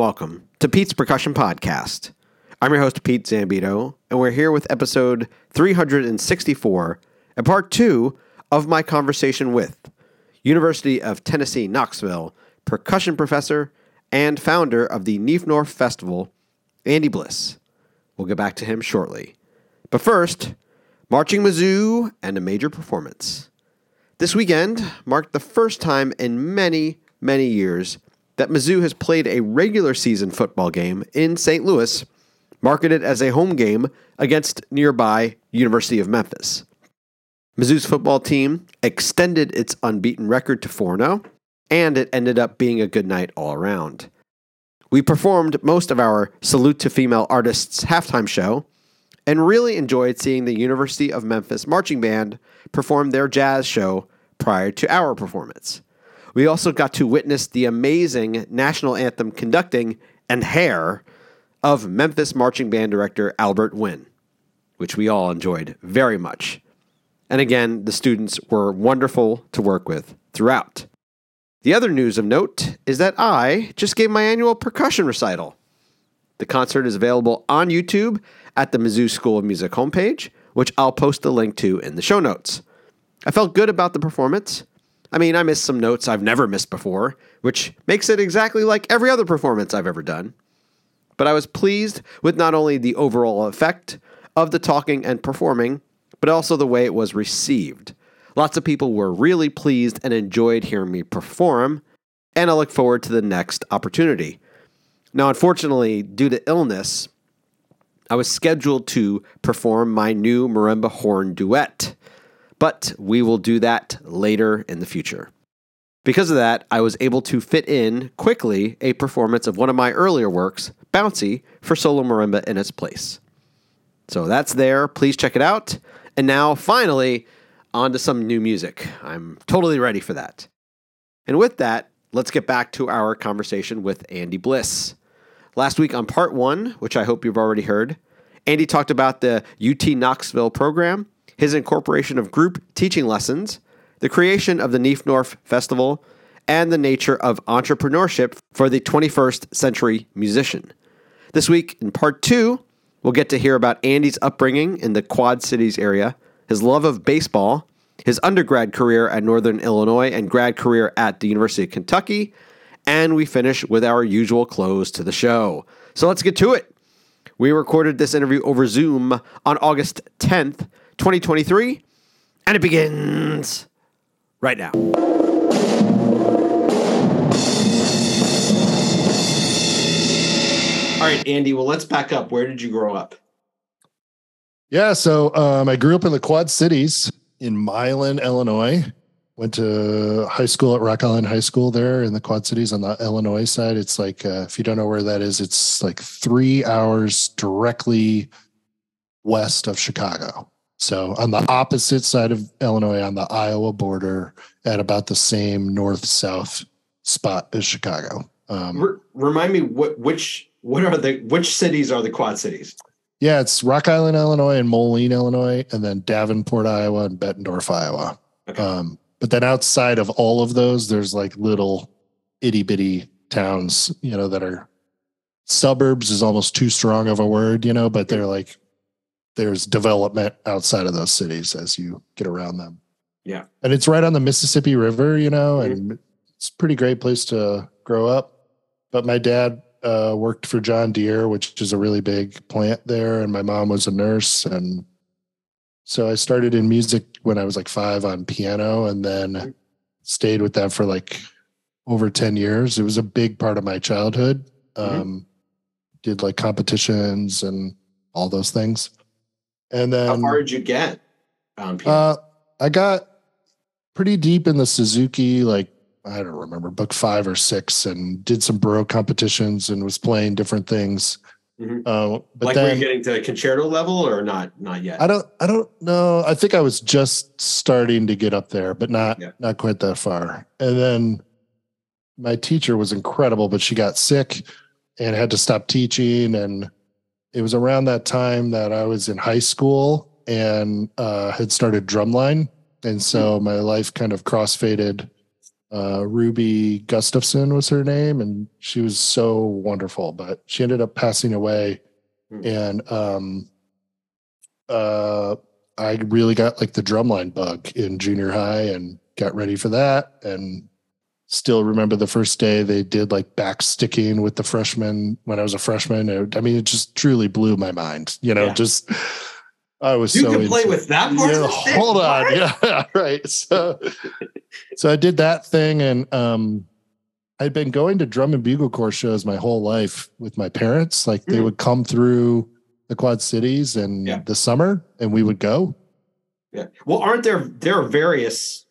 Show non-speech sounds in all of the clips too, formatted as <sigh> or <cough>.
welcome to Pete's Percussion Podcast. I'm your host, Pete Zambito, and we're here with episode 364 and part two of my conversation with University of Tennessee Knoxville percussion professor and founder of the Nief-Norf Festival, Andy Bliss. We'll get back to him shortly. But first, Marching Mizzou and a major performance. This weekend marked the first time in many, many years that Mizzou has played a regular season football game in St. Louis, marketed as a home game against nearby University of Memphis. Mizzou's football team extended its unbeaten record to 4 0, and it ended up being a good night all around. We performed most of our Salute to Female Artists halftime show and really enjoyed seeing the University of Memphis Marching Band perform their jazz show prior to our performance. We also got to witness the amazing national anthem conducting and hair of Memphis Marching Band director Albert Nguyen, which we all enjoyed very much. And again, the students were wonderful to work with throughout. The other news of note is that I just gave my annual percussion recital. The concert is available on YouTube at the Mizzou School of Music homepage, which I'll post the link to in the show notes. I felt good about the performance. I mean, I missed some notes I've never missed before, which makes it exactly like every other performance I've ever done. But I was pleased with not only the overall effect of the talking and performing, but also the way it was received. Lots of people were really pleased and enjoyed hearing me perform, and I look forward to the next opportunity. Now, unfortunately, due to illness, I was scheduled to perform my new marimba horn duet, but we will do that later in the future. Because of that, I was able to fit in quickly a performance of one of my earlier works, Bouncy, for solo marimba in its place. So that's there. Please check it out. And now, finally, on to some new music. I'm totally ready for that. And with that, let's get back to our conversation with Andy Bliss. Last week on part one, which I hope you've already heard, Andy talked about the UT Knoxville program, his incorporation of group teaching lessons, the creation of the Nief-Norf Festival, and the nature of entrepreneurship for the 21st century musician. This week, in part two, we'll get to hear about Andy's upbringing in the Quad Cities area, his love of baseball, his undergrad career at Northern Illinois and grad career at the University of Kentucky, and we finish with our usual close to the show. So let's get to it. We recorded this interview over Zoom on August 10th, 2023, and it begins right now. All right, Andy, well, let's back up. Where did you grow up? Yeah, so um, I grew up in the Quad Cities in Milan, Illinois. Went to high school at Rock Island High School there in the Quad Cities on the Illinois side. It's like, uh, if you don't know where that is, it's like three hours directly west of Chicago. So on the opposite side of Illinois, on the Iowa border, at about the same north south spot as Chicago. Um, remind me what which what are the which cities are the Quad Cities? Yeah, it's Rock Island, Illinois, and Moline, Illinois, and then Davenport, Iowa, and Bettendorf, Iowa. Okay. Um, but then outside of all of those, there's like little itty bitty towns, you know, that are suburbs is almost too strong of a word, you know, but they're like there's development outside of those cities as you get around them. Yeah. And it's right on the Mississippi River, you know, mm-hmm. and it's a pretty great place to grow up. But my dad uh, worked for John Deere, which is a really big plant there, and my mom was a nurse. And so I started in music when I was like five on piano and then mm-hmm. stayed with that for like over 10 years. It was a big part of my childhood. Mm-hmm. Um, did like competitions and all those things. And then how far did you get? On uh, I got pretty deep in the Suzuki, like I don't remember, book five or six, and did some Baroque competitions and was playing different things. Mm-hmm. Uh, but like, then, were you getting to concerto level or not? Not yet. I don't. I don't know. I think I was just starting to get up there, but not yeah. not quite that far. And then my teacher was incredible, but she got sick and had to stop teaching and it was around that time that I was in high school and uh, had started drumline. And so mm-hmm. my life kind of crossfaded Uh, Ruby Gustafson was her name, and she was so wonderful. But she ended up passing away, Hmm. and um, uh, I really got like the drumline bug in junior high, and got ready for that, and still remember the first day they did like back sticking with the freshmen when I was a freshman. It- I mean, it just truly blew my mind. You know, Yeah. just I was You so can play with that part. yeah, of hold on. What? <laughs> Yeah, right. So, so I did that thing, and um, I'd been going to drum and bugle corps shows my whole life with my parents. Like they Mm. would come through the Quad Cities in Yeah. the summer, and we would go. Yeah. Well, aren't there there are various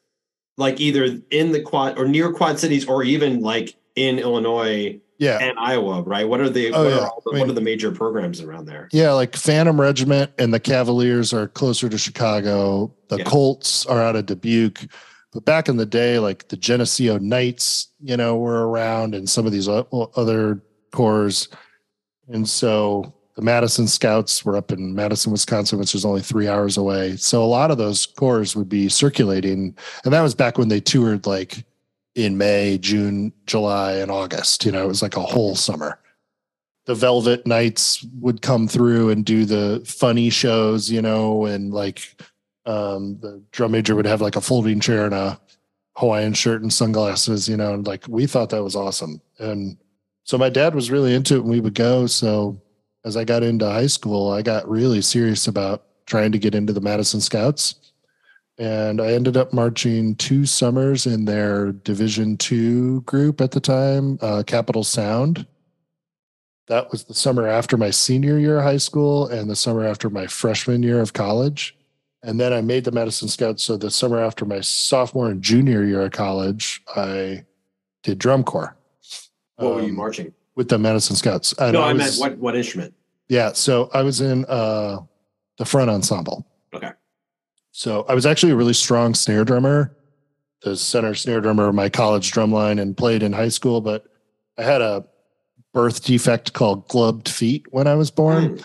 like either in the quad or near quad cities or even like in Illinois Yeah, and Iowa, right? What are the Oh, what, yeah. are all the, I mean- what are the major programs around there? yeah. Like Phantom Regiment and the Cavaliers are closer to Chicago. The Yeah. Colts are out of Dubuque. But back in the day, like the Geneseo Knights, you know, were around, and some of these other corps. And so the Madison Scouts were up in Madison, Wisconsin, which is only three hours away. So a lot of those corps would be circulating. And that was back when they toured like in May, June, July, and August. You know, it was like a whole summer. The Velvet Knights would come through and do the funny shows, you know, and like um, the drum major would have like a folding chair and a Hawaiian shirt and sunglasses, you know, and like we thought that was awesome. And so my dad was really into it and we would go. So as I got into high school, I got really serious about trying to get into the Madison Scouts. And I ended up marching two summers in their Division two group at the time, uh, Capital Sound. That was the summer after my senior year of high school and the summer after my freshman year of college. And then I made the Madison Scouts. So the summer after my sophomore and junior year of college, I did drum corps. What were you um, marching? With the Madison Scouts? And No, I, meant was- what what instrument? yeah, so I was in uh the front ensemble. Okay. So I was actually a really strong snare drummer, the center snare drummer of my college drum line and played in high school, but I had a birth defect called clubbed feet when I was born Mm.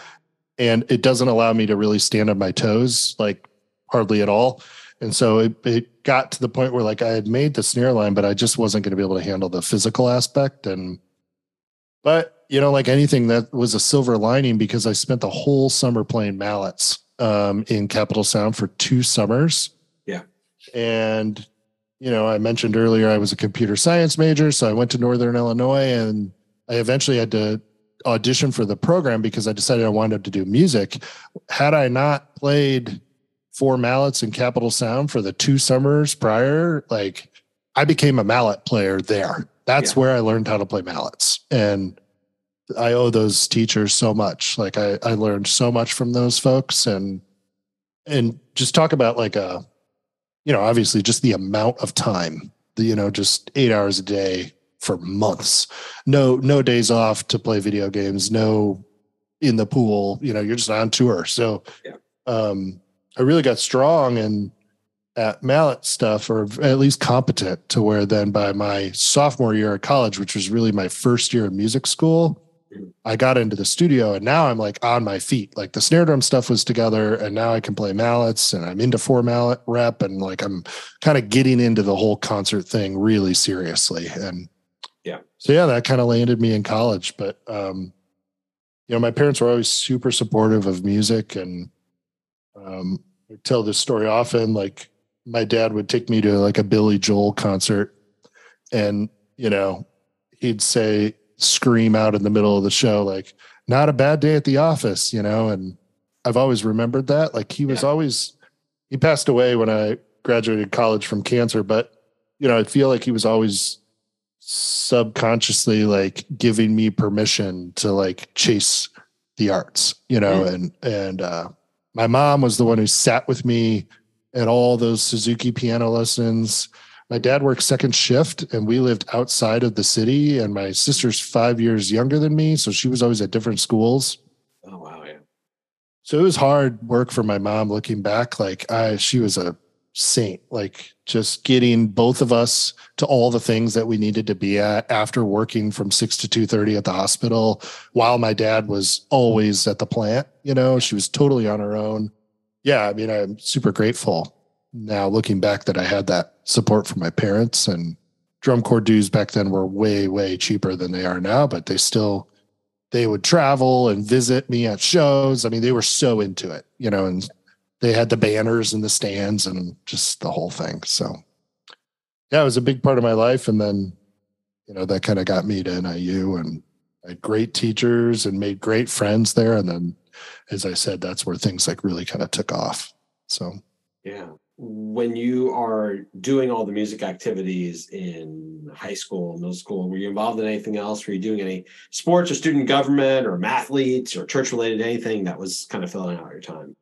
and it doesn't allow me to really stand on my toes like hardly at all. And so it, it got to the point where like I had made the snare line, but I just wasn't going to be able to handle the physical aspect. And, but you know, like anything that was a silver lining because I spent the whole summer playing mallets um, in Capital Sound for two summers. Yeah. And, you know, I mentioned earlier I was a computer science major. So I went to Northern Illinois and I eventually had to audition for the program because I decided I wanted to do music. Had I not played four mallets in Capital Sound for the two summers prior, like I became a mallet player there. That's Yeah. where I learned how to play mallets. And I owe those teachers so much. Like I, I learned so much from those folks and and just talk about like a you know, obviously just the amount of time, the, you know, just eight hours a day for months. No, no days off to play video games, no in the pool, you know, you're just on tour. So Yeah. um I really got strong and at mallet stuff or at least competent to where then by my sophomore year of college, which was really my first year of music school. I got into the studio and now I'm like on my feet. Like the snare drum stuff was together and now I can play mallets and I'm into four mallet rep and like I'm kind of getting into the whole concert thing really seriously. And Yeah. So yeah, that kind of landed me in college. But um, you know, my parents were always super supportive of music and um I tell this story often, like my dad would take me to like a Billy Joel concert. And you know, he'd say scream out in the middle of the show like not a bad day at the office you know? And i've always remembered that. Like he was Yeah. always he passed away when i graduated college from cancer but you know i feel like he was always subconsciously like giving me permission to like chase the arts you know? And and uh my mom was the one who sat with me at all those suzuki piano lessons. My dad worked second shift and we lived outside of the city and my sister's five years younger than me so she was always at different schools. Oh wow, yeah. so it was hard work for my mom looking back like i she was a saint like just getting both of us to all the things that we needed to be at after working from 6 to 2.30 at the hospital while my dad was always at the plant you know? She was totally on her own yeah i mean i'm super grateful now looking back that i had that support from my parents and drum corps dues back then were way way cheaper than they are now, but they still they would travel and visit me at shows. I mean, they were so into it, you know, and they had the banners in the stands and just the whole thing. So yeah, it was a big part of my life. And then, you know, that kind of got me to NIU and I had great teachers and made great friends there. And then, as I said, that's where things like really kind of took off. So, yeah. When you are doing all the music activities in high school, middle school, were you involved in anything else? Were you doing any sports or student government or mathletes or church related anything that was kind of filling out your time?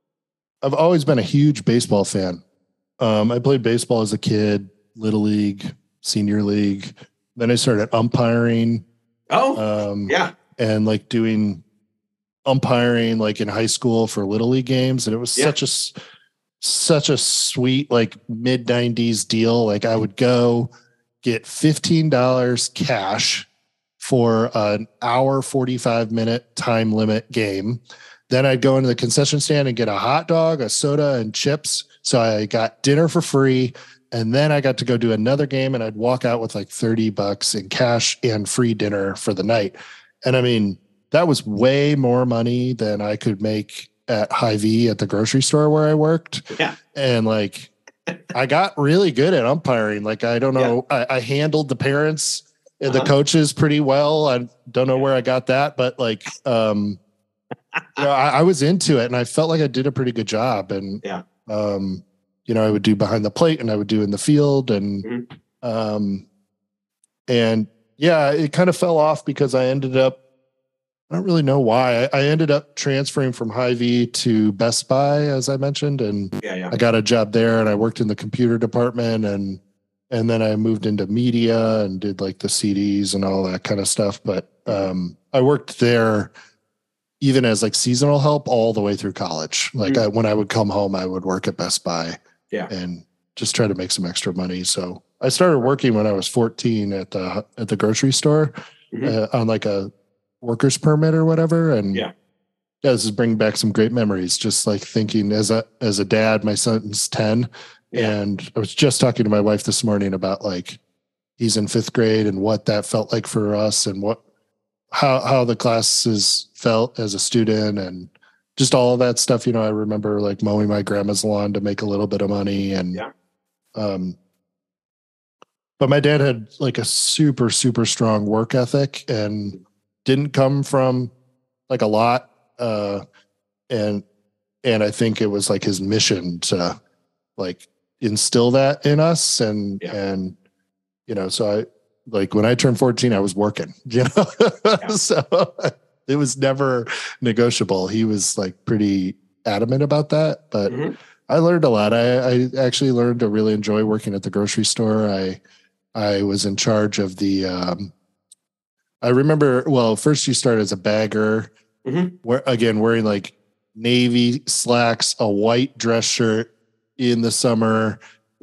I've always been a huge baseball fan. Um, I played baseball as a kid, little league, senior league. Then I started umpiring. Oh, um, yeah, and like doing umpiring like in high school for little league games, and it was yeah. such a such a sweet like mid '90s deal. Like I would go get fifteen dollars cash for an hour 45 minute time limit game then I'd go into the concession stand and get a hot dog, a soda, and chips. So I got dinner for free. And then I got to go do another game and I'd walk out with like 30 bucks in cash and free dinner for the night. And I mean, that was way more money than I could make at Hy-Vee at the grocery store where I worked. Yeah. And like, I got really good at umpiring. Like, I don't know, yeah. I, I, handled the parents and uh-huh. the coaches pretty well. I don't know where I got that, but like, um, you know, I, I, was into it and I felt like I did a pretty good job. And yeah, um, you know, I would do behind the plate and I would do in the field and mm-hmm. um, and yeah, it kind of fell off because I ended up. I don't really know why. I, I ended up transferring from Hy-Vee to Best Buy, as I mentioned, and yeah, yeah. I got a job there, and I worked in the computer department, and and then I moved into media and did like the CDs and all that kind of stuff. But um, I worked there even as like seasonal help all the way through college. Like mm-hmm. I, when I would come home, I would work at Best Buy. Yeah. And just try to make some extra money. So I started working when I was 14 at the at the grocery store mm-hmm. uh, on like a worker's permit or whatever. And yeah, this is bringing back some great memories. Just like thinking as a as a dad, my son's 10, yeah. and I was just talking to my wife this morning about like he's in fifth grade and what that felt like for us and what how how the classes felt as a student and just all of that stuff. You know, I remember like mowing my grandma's lawn to make a little bit of money and yeah. um but my dad had like a super super strong work ethic and didn't come from like a lot uh and and I think it was like his mission to like instill that in us and yeah. and you know so I like when I turned 14, I was working, <laughs> you know, yeah. <laughs> so it was never negotiable. He was like pretty adamant about that, but mm-hmm. I learned a lot. I, I, actually learned to really enjoy working at the grocery store. I, I was in charge of the, um, I remember, well, first you start as a bagger, mm-hmm. where again, wearing like navy slacks, a white dress shirt in the summer,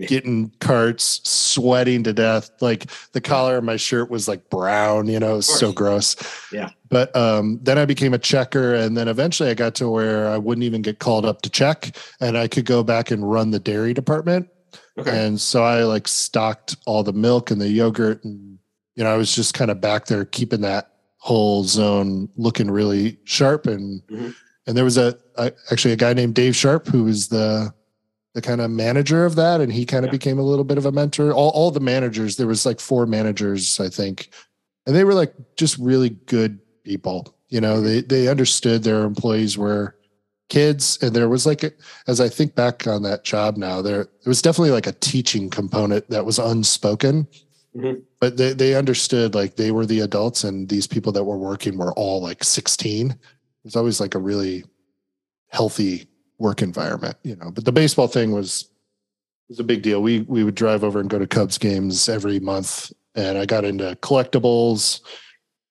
getting carts, sweating to death. Like the collar of my shirt was like brown, you know, so gross. Yeah. But um, then I became a checker. And then eventually I got to where I wouldn't even get called up to check and I could go back and run the dairy department. Okay. And so I like stocked all the milk and the yogurt. And, you know, I was just kind of back there keeping that whole zone looking really sharp. And, mm-hmm. and there was a, a actually a guy named Dave Sharp who was the the kind of manager of that and he kind of yeah. became a little bit of a mentor all, all the managers there was like four managers i think and they were like just really good people you know they they understood their employees were kids and there was like a, as i think back on that job now there there was definitely like a teaching component that was unspoken mm-hmm. but they, they understood like they were the adults and these people that were working were all like 16 it's always like a really healthy work environment, you know. But the baseball thing was was a big deal. We we would drive over and go to Cubs games every month, and I got into collectibles.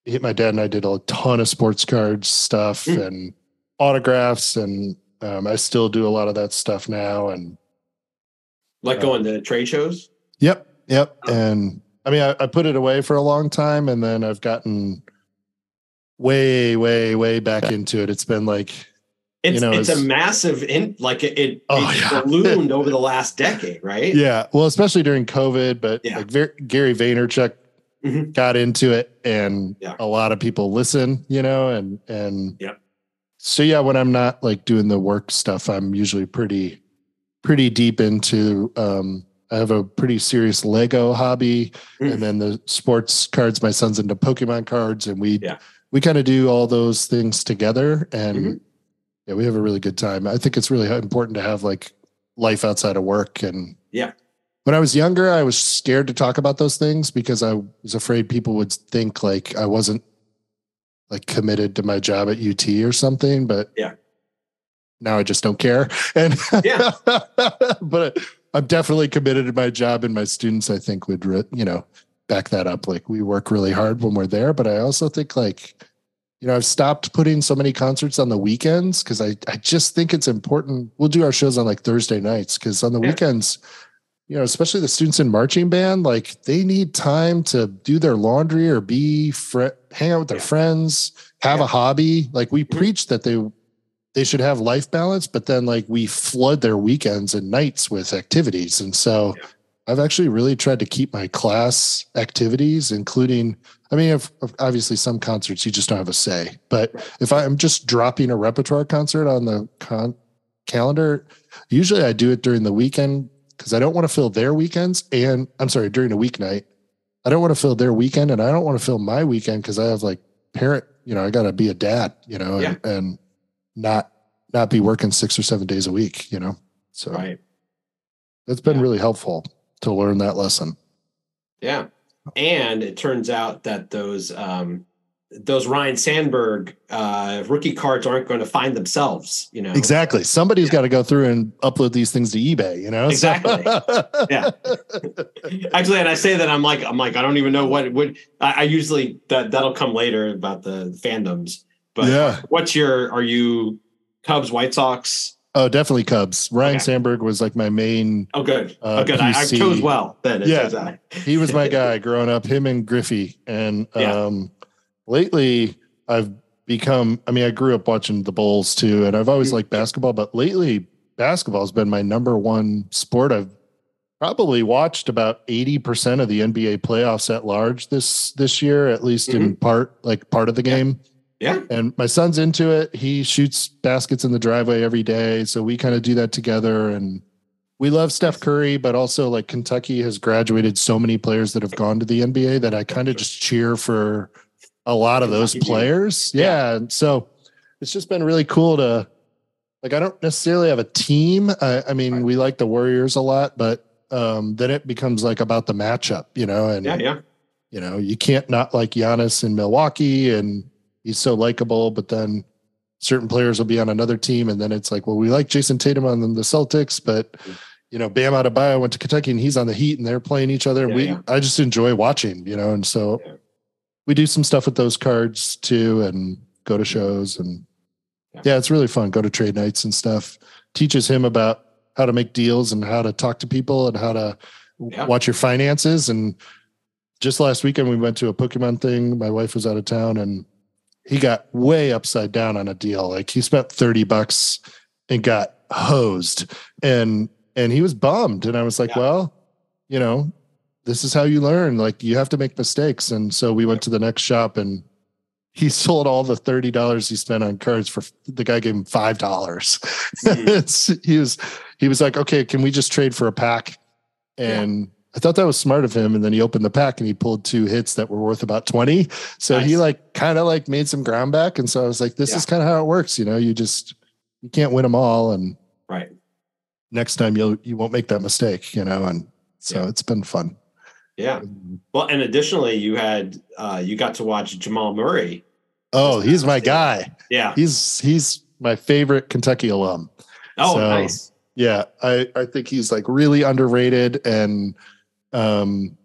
Hit My dad and I did a ton of sports cards stuff mm. and autographs, and um, I still do a lot of that stuff now. And like going uh, to trade shows. Yep, yep. Oh. And I mean, I, I put it away for a long time, and then I've gotten way, way, way back into it. It's been like It's, you know, it's as- a massive in like it, it, Oh, it yeah. ballooned over the last decade, right? Yeah, well, especially during COVID, but Yeah. like Ver- Gary Vaynerchuk Mhm. got into it, and Yeah. a lot of people listen, you know, and and Yeah. So yeah, when I'm not like doing the work stuff, I'm usually pretty pretty deep into. um I have a pretty serious Lego hobby, Mm. and then the sports cards. My son's into Pokemon cards, and we Yeah. we kind of do all those things together, and Mhm. yeah, we have a really good time. I think it's really important to have like life outside of work and Yeah. when I was younger, I was scared to talk about those things because I was afraid people would think like I wasn't like committed to my job at UT or something. But Yeah. now I just don't care. And Yeah. <laughs> but I'm definitely committed to my job, and my students, I think, would you know back that up. Like we work really hard when we're there, but I also think like you know I've stopped putting so many concerts on the weekends because I I just think it's important. We'll do our shows on like Thursday nights because on the Yeah. weekends you know, especially the students in marching band, like they need time to do their laundry or be fr- hang out with their Yeah. friends, have Yeah. a hobby. Like we Mhm. preach that they they should have life balance, but then like we flood their weekends and nights with activities. And so Yeah. I've actually really tried to keep my class activities, including, I mean, if, obviously some concerts you just don't have a say, but if I'm just dropping a repertoire concert on the con- calendar, usually I do it during the weekend because I don't want to fill their weekends. And I'm sorry, during a weeknight, I don't want to fill their weekend and I don't want to fill my weekend because I have like parent, you know, I got to be a dad, you know, and, and not, not be working six or seven days a week, you know? So Right. it's been Yeah. really helpful to learn that lesson. Yeah. And it turns out that those um those Ryne Sandberg uh rookie cards aren't going to find themselves, you know. Exactly. Somebody's Yeah. got to go through and upload these things to eBay, you know? Exactly. <laughs> Yeah. Actually, and I say that I'm like I'm like I don't even know what would I, I usually that that'll come later about the fandoms. But Yeah. what's your are you Cubs, White Sox? Oh, definitely Cubs. Ryne Okay. Sandberg was like my main Oh good. Uh, oh good. I, I chose well then it Yeah. he was my <laughs> guy growing up, him and Griffey. And Yeah. um lately I've become I mean, I grew up watching the Bulls too, and I've always Mhm. liked basketball, but lately basketball has been my number one sport. I've probably watched about 80% of the NBA playoffs at large this this year, at least in part, like part of the Mm-hmm. Yeah. Yeah. And my son's into it. He shoots baskets in the driveway every day. So we kind of do that together. And we love Steph Curry, but also like Kentucky has graduated so many players that have gone to the NBA that I kind of just cheer for a lot of those players. Yeah. And so it's just been really cool to like, I don't necessarily have a team. I, I mean, we like the Warriors a lot, but um, then it becomes like about the matchup, you know, and Yeah, yeah. you know, you can't not like Giannis in Milwaukee and he's so likable, but then certain players will be on another team and then it's like, well, we like Jayson Tatum on the Celtics, but you know, Bam Adebayo went to Kentucky and he's on the Heat and they're playing each other. Yeah, we yeah. I just enjoy watching, you know, and so Yeah. we do some stuff with those cards too and go to shows and Yeah. it's really fun. Go to trade nights and stuff. Teaches him about how to make deals and how to talk to people and how to watch your finances. And just last weekend, we went to a Pokemon thing. My wife was out of town and he got way upside down on a deal. Like he spent 30 bucks and got hosed and, and he was bummed. And I was like, Yeah. well, you know, this is how you learn. Like you have to make mistakes. And so we went to the next shop and he <laughs> sold all the thirty dollars he spent on cards for the guy gave him five dollars. <laughs> Mhm. He was he was like, okay, can we just trade for a pack? And I thought that was smart of him. And then he opened the pack and he pulled two hits that were worth about twenty. So he like kind of like made some ground back. And so I was like, this Yeah. is kind of how it works. You know, you just you can't win them all, and Right. next time you'll you won't make that mistake. You know, and so Yeah. it's been fun. Yeah. Well, and additionally, you had uh you got to watch Jamal Murray. Oh, he's my guy. Yeah. He's he's my favorite Kentucky alum. Oh, So, nice. Yeah, I I think he's like really underrated and um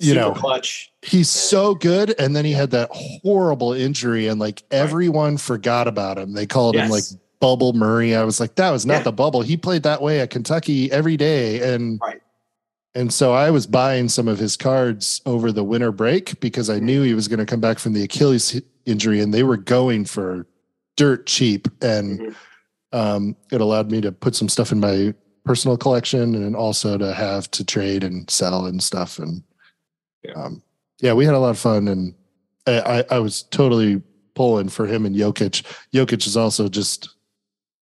you Super know, clutch. he's so good and then he had that horrible injury and like everyone forgot about him. They called him like Bubble Murray. I was like that was not Yeah. the bubble. He played that way at Kentucky every day and Right. and so I was buying some of his cards over the winter break because I knew he was going to come back from the Achilles injury and they were going for dirt cheap, and Mhm. um, it allowed me to put some stuff in my personal collection, and also to have to trade and sell and stuff. And Yeah. um, yeah, we had a lot of fun, and I, I, I was totally pulling for him and Jokic. Jokic is also just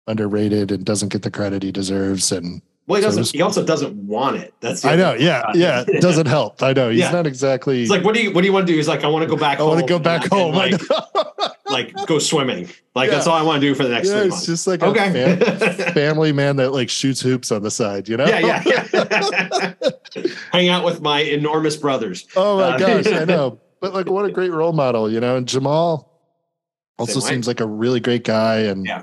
underrated and doesn't get the credit he deserves, and Well, he doesn't. it's- he also doesn't want it. That's I know, yeah, yeah, it. doesn't help. I know he's Yeah. not exactly. It's like, what do you what do you want to do? He's like, I want to go back. Home I want to go back home. Like. <laughs> like go swimming. Like that's all I want to do for the next yeah, three it's months. just like a okay. fam- <laughs> family man that like shoots hoops on the side. You know? yeah, yeah, yeah. <laughs> Hang out with my enormous brothers. oh my Uh, gosh, I know. <laughs> But like, what a great role model, you know. And Jamal also Same way. seems like a really great guy, and Yeah.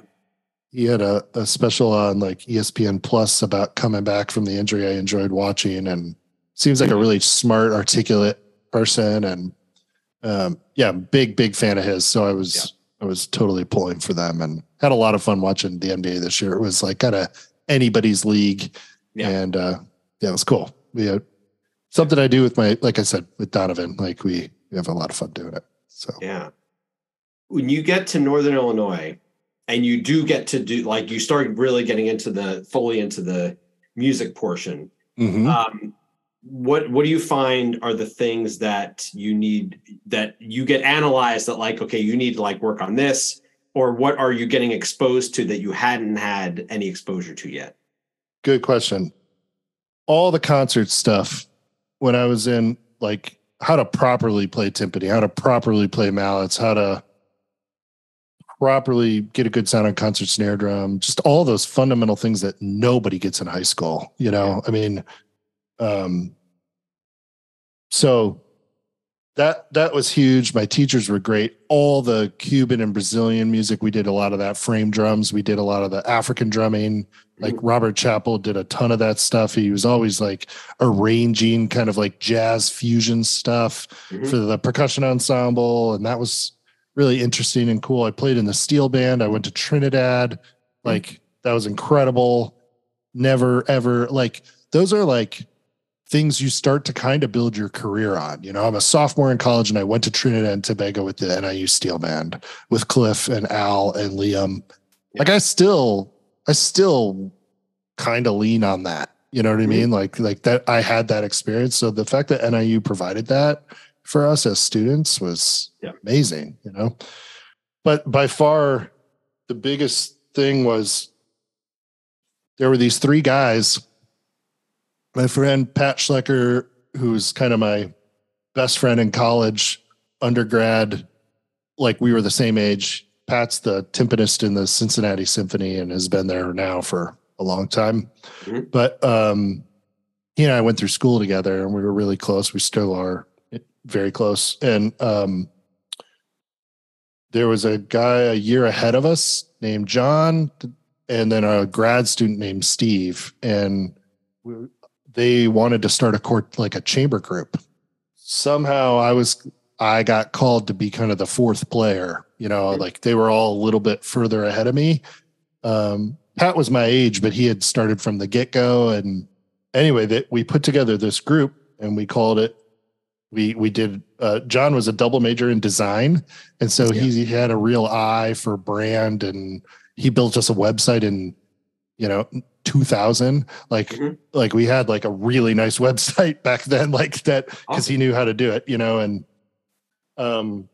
he had a, a special on like ESPN Plus about coming back from the injury. I enjoyed watching, and seems like a really smart, articulate person, and um, yeah, big, big fan of his. So I was, I was totally pulling for them, and had a lot of fun watching the NBA this year. It was like kind of anybody's league, Yeah. and uh, yeah, it was cool. We had something I do with my, like I said, with Donovan. Like we, we have a lot of fun doing it. So Yeah. When you get to Northern Illinois and you do get to do like you start really getting into the fully into the music portion, Mhm. um, what what do you find are the things that you need that you get analyzed that like okay you need to like work on this or what are you getting exposed to that you hadn't had any exposure to yet good question. All the concert stuff when I was in like how to properly play timpani, how to properly play mallets, how to properly get a good sound on concert snare drum, just all those fundamental things that nobody gets in high school, you know. I mean um so that that was huge. My teachers were great. All the Cuban and Brazilian music, we did a lot of that frame drums, we did a lot of the African drumming like Robert Chappell did a ton of that stuff. He was always like arranging kind of like jazz fusion stuff Mhm. for the percussion ensemble. And that was really interesting and cool. I played in the steel band. I went to Trinidad. Like that was incredible. Never ever like those are like things you start to kind of build your career on. You know, I'm a sophomore in college and I went to Trinidad and Tobago with the NIU steel band with Cliff and Al and Liam. Like I still I still kind of lean on that. You know what I Mhm. mean? Like like that I had that experience. So the fact that NIU provided that for us as students was Yeah. amazing, you know. But by far the biggest thing was there were these three guys. My friend Pat Schlecker, who's kind of my best friend in college, undergrad, like we were the same age. Pat's the timpanist in the Cincinnati Symphony and has been there now for a long time. Mhm. But um, he and I went through school together and we were really close. We still are very close. And um, there was a guy a year ahead of us named John, and then a grad student named Steve. And we, they wanted to start a court like a chamber group. Somehow I was I got called to be kind of the fourth player. You know, Mhm. like they were all a little bit further ahead of me. Um, Pat was my age, but he had started from the get go. And anyway, that we put together this group and we called it. We we did. Uh, John was a double major in design, and so he, he had a real eye for brand, and he built us a website in, you know, 2000. Like Mhm. like we had like a really nice website <laughs> back then, like that because Awesome. he knew how to do it, you know, and um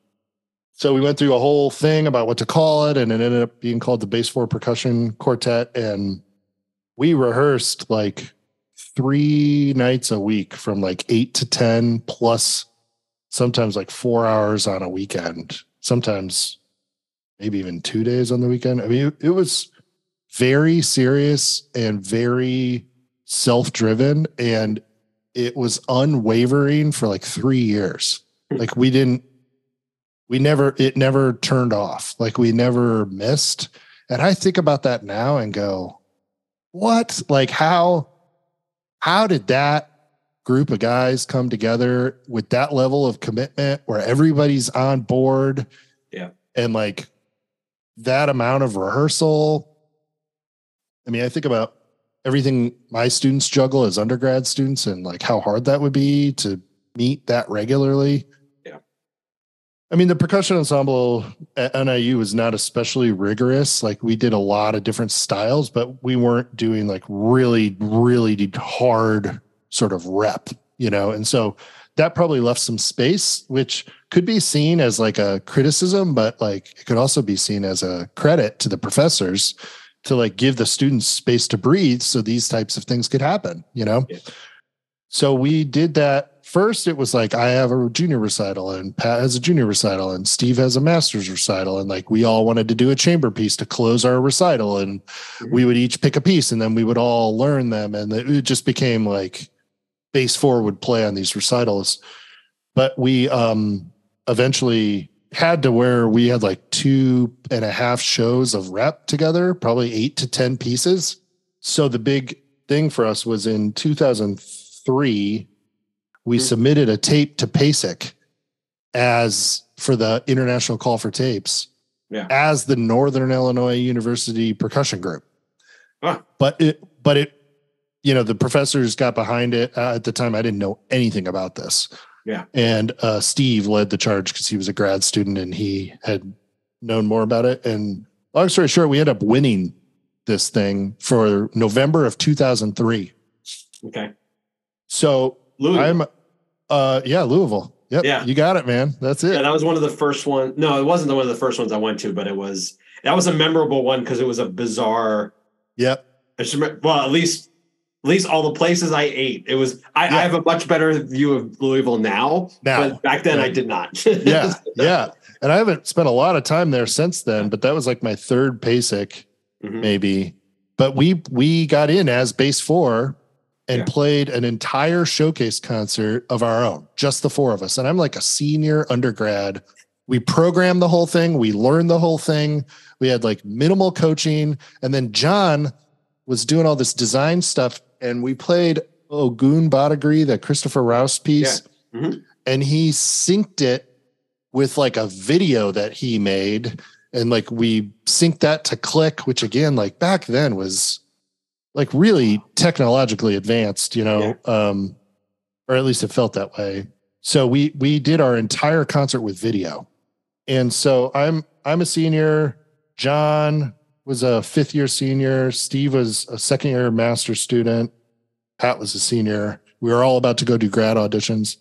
so we went through a whole thing about what to call it and it ended up being called the Base4 percussion quartet and we rehearsed like three nights a week from like eight to ten plus sometimes like four hours on a weekend sometimes maybe even two days on the weekend i mean it, it was very serious and very self-driven and it was unwavering for like three years. Like we didn't we never it never turned off. Like we never missed. And i think about that now and go what? Like how how did that group of guys come together with that level of commitment where everybody's on board? Yeah. and like that amount of rehearsal i mean i think about everything my students juggle as undergrad students and like how hard that would be to meet that regularly Yeah. I mean, the percussion ensemble at NIU was not especially rigorous. Like we did a lot of different styles, but we weren't doing like really, really hard sort of rep, you know? And so that probably left some space, which could be seen as like a criticism, but like it could also be seen as a credit to the professors to like give the students space to breathe so these types of things could happen, you know? Yeah. So we did that first it was like I have a junior recital and Pat has a junior recital and Steve has a master's recital and like we all wanted to do a chamber piece to close our recital and mm-hmm. we would each pick a piece and then we would all learn them and it just became like Base4 would play on these recitals but we um eventually had to where we had like two and a half shows of rep together probably eight to ten pieces so the big thing for us was in 2003 we mm-hmm. submitted a tape to PASIC as for the international call for tapes yeah. as the Northern Illinois University percussion group. Huh. But it, but it, you know, the professors got behind it uh, at the time. I didn't know anything about this. Yeah. And uh, Steve led the charge because he was a grad student and he had known more about it. And long story short, we ended up winning this thing for November of 2003. Okay. So Louisville. I'm uh, yeah, Louisville. Yep. Yeah. You got it, man. That's it. Yeah, that was one of the first one. No, it wasn't one of the first ones I went to, but it was that was a memorable one because it was a bizarre. Yep. I just remember, well, at least at least all the places I ate. It was I, yeah. I have a much better view of Louisville now. Now, but back then I did not. <laughs> yeah, <laughs> yeah. And I haven't spent a lot of time there since then, but that was like my third PASIC, mm-hmm. maybe. But we we got in as Base4 and yeah. played an entire showcase concert of our own, just the four of us. And I'm like a senior undergrad. We programmed the whole thing, we learned the whole thing. We had like minimal coaching. And then John was doing all this design stuff. And we played Ogoun Badagris, the Christopher Rouse piece. Yeah. Mm-hmm. And he synced it with like a video that he made. And like we synced that to click, which again, like back then was like really technologically advanced, you know, yeah. um, or at least it felt that way. So we we did our entire concert with video, and so I'm I'm a senior. John was a fifth year senior. Steve was a second year master student. Pat was a senior. We were all about to go do grad auditions.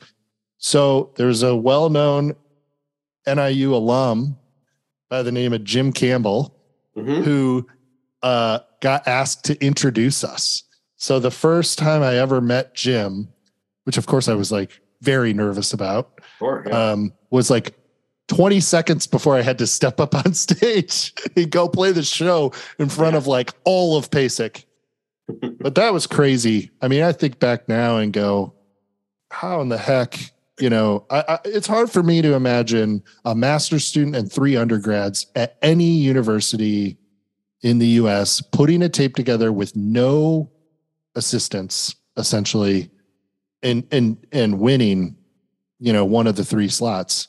So there's a well known NIU alum by the name of Jim Campbell mm-hmm. who uh, got asked to introduce us. So the first time I ever met Jim, which of course I was like very nervous about, sure, yeah. um, was like 20 seconds before I had to step up on <laughs> stage and go play the show in front yeah. of like all of PASIC. but that was crazy. I mean, I think back now and go, how in the heck, you know, I, I, it's hard for me to imagine a master's student and three undergrads at any university in the US putting a tape together with no assistance essentially and and and winning you know one of the three slots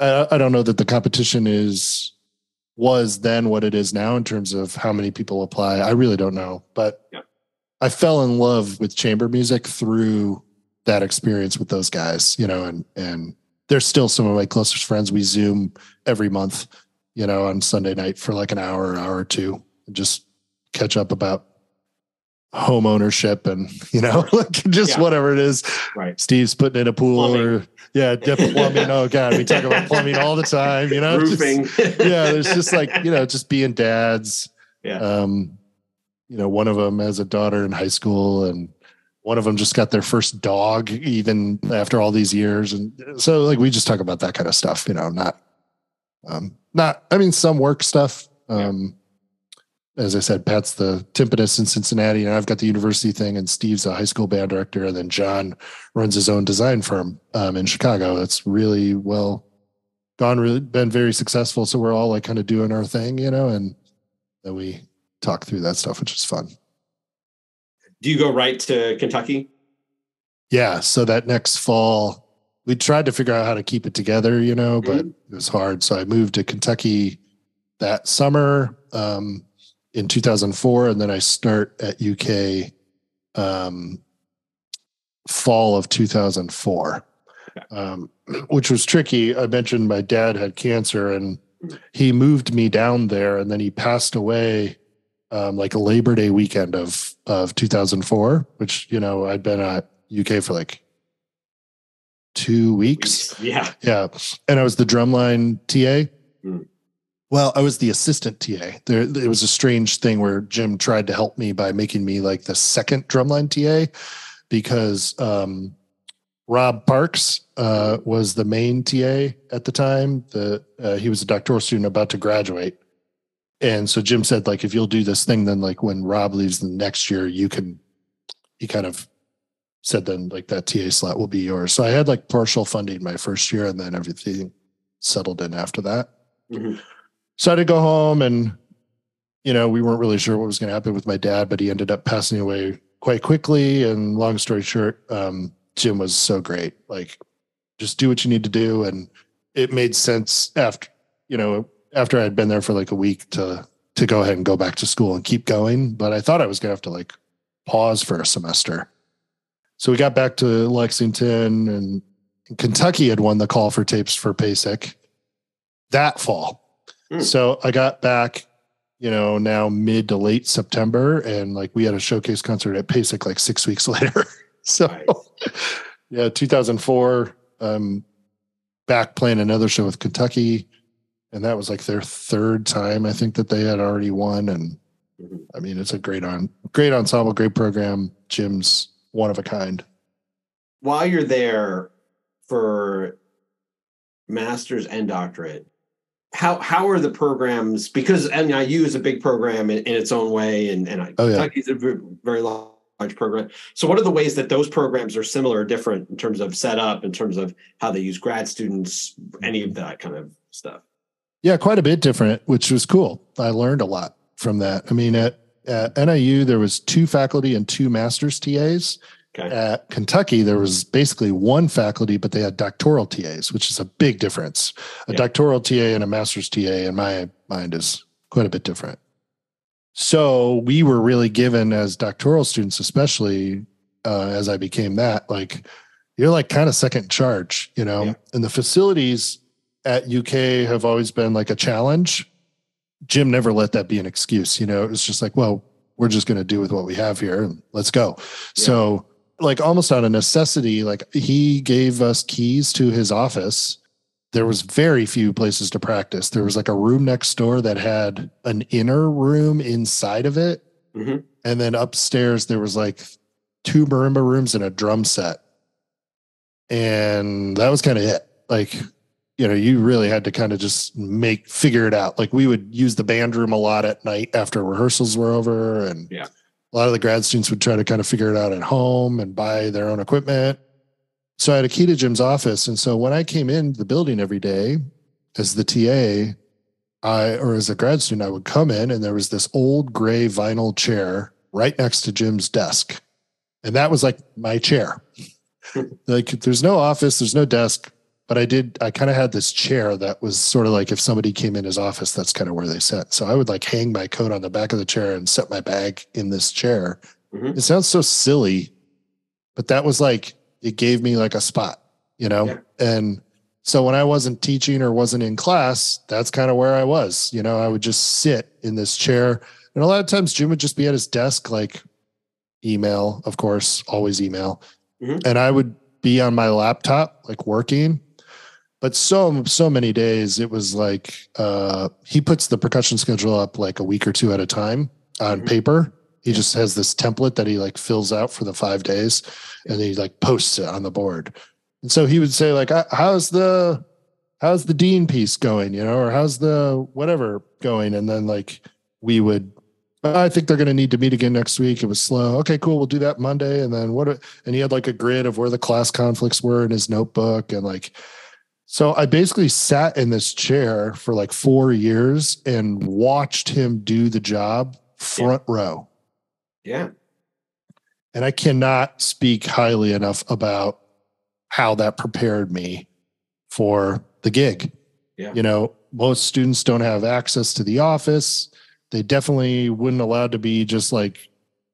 I, I don't know that the competition is was then what it is now in terms of how many people apply i really don't know but yeah. i fell in love with chamber music through that experience with those guys you know and and they're still some of my closest friends we zoom every month you know, on Sunday night for like an hour, hour or two, and just catch up about home ownership and <laughs> you know, <laughs> like just yeah. whatever it is. Right. Steve's putting in a pool plumbing. or yeah, different <laughs> plumbing. oh god, we talk about plumbing all the time. You know, roofing. Just, <laughs> yeah, there's just like you know, just being dads. Yeah. Um, you know, one of them has a daughter in high school, and one of them just got their first dog even after all these years, and so like we just talk about that kind of stuff. You know, not um, not, I mean, some work stuff. Um, yeah. As I said, Pat's the timpanist in Cincinnati, and I've got the university thing, and Steve's a high school band director, and then John runs his own design firm um, in Chicago. That's really well gone, really been very successful. So we're all like kind of doing our thing, you know, and then we talk through that stuff, which is fun. Do you go right to Kentucky? Yeah. So that next fall, we tried to figure out how to keep it together, you know, but mm-hmm. it was hard. So I moved to Kentucky that summer um, in 2004, and then I start at UK um, fall of 2004. um, which was tricky. I mentioned my dad had cancer and he moved me down there and then he passed away um, like a Labor Day weekend of of 2004, which you know I'd been at UK for like two weeks. Yeah. Yeah. And I was the drumline TA. Mm. Well, I was the assistant TA. There, it was a strange thing where Jim tried to help me by making me like the second drumline TA because um, Rob Parks uh, was the main TA at the time. The uh, he was a doctoral student about to graduate, and so Jim said like if you'll do this thing, then like when Rob leaves the next year, you can. He kind of said then like that TA slot will be yours. So I had like partial funding my first year, and then everything settled in after that. Mm-hmm. So I had to go home, and you know we weren't really sure what was going to happen with my dad, but he ended up passing away quite quickly. And long story short, um, Jim was so great. Like, just do what you need to do, and it made sense after you know after I had been there for like a week to to go ahead and go back to school and keep going. But I thought I was going to have to like pause for a semester so we got back to Lexington and Kentucky had won the call for tapes for PASIC that fall. Mm. So I got back, you know, now mid to late September, and like we had a showcase concert at PASIC like six weeks <laughs> later. so nice. <laughs> yeah, 2004, um, back playing another show with Kentucky, and that was like their third time I think that they had already won. And mm-hmm. I mean, it's a great on great ensemble, great program. Jim's one of a kind. While you're there for master's and doctorate, how how are the programs? Because NIU is a big program in, in its own way, and and oh, yeah. Kentucky's a very large program. So, what are the ways that those programs are similar or different in terms of setup, in terms of how they use grad students, any of that kind of stuff? Yeah, quite a bit different, which was cool. I learned a lot from that. I mean, at at NIU, there was two faculty and two master's TAs. Okay. At Kentucky, there was basically one faculty, but they had doctoral TAs, which is a big difference. A yeah. doctoral TA and a master's TA, in my mind, is quite a bit different. So we were really given as doctoral students, especially uh, as I became that, like you're like kind of second charge, you know. Yeah. And the facilities at UK have always been like a challenge Jim never let that be an excuse. You know, it was just like, well, we're just going to do with what we have here and let's go. Yeah. So, like, almost out of necessity, like he gave us keys to his office. There was very few places to practice. There was like a room next door that had an inner room inside of it. Mm-hmm. And then upstairs, there was like two marimba rooms and a drum set. And that was kind of it. Like, you know, you really had to kind of just make figure it out. Like we would use the band room a lot at night after rehearsals were over, and yeah, a lot of the grad students would try to kind of figure it out at home and buy their own equipment. So I had a key to Jim's office, and so when I came in the building every day as the TA, I or as a grad student, I would come in, and there was this old gray vinyl chair right next to Jim's desk, and that was like my chair. <laughs> like there's no office, there's no desk but I did, I kind of had this chair that was sort of like if somebody came in his office, that's kind of where they sat. So I would like hang my coat on the back of the chair and set my bag in this chair. Mm-hmm. It sounds so silly, but that was like, it gave me like a spot, you know? Yeah. And so when I wasn't teaching or wasn't in class, that's kind of where I was. You know, I would just sit in this chair. And a lot of times Jim would just be at his desk, like email, of course, always email. Mm-hmm. And I would be on my laptop, like working but so so many days it was like uh, he puts the percussion schedule up like a week or two at a time on mm-hmm. paper he just has this template that he like fills out for the five days and he like posts it on the board and so he would say like how's the how's the dean piece going you know or how's the whatever going and then like we would I think they're going to need to meet again next week. It was slow. Okay, cool. We'll do that Monday. And then what? And he had like a grid of where the class conflicts were in his notebook. And like, so I basically sat in this chair for like four years and watched him do the job front yeah. row. Yeah. And I cannot speak highly enough about how that prepared me for the gig. Yeah. You know, most students don't have access to the office. They definitely wouldn't allowed to be just like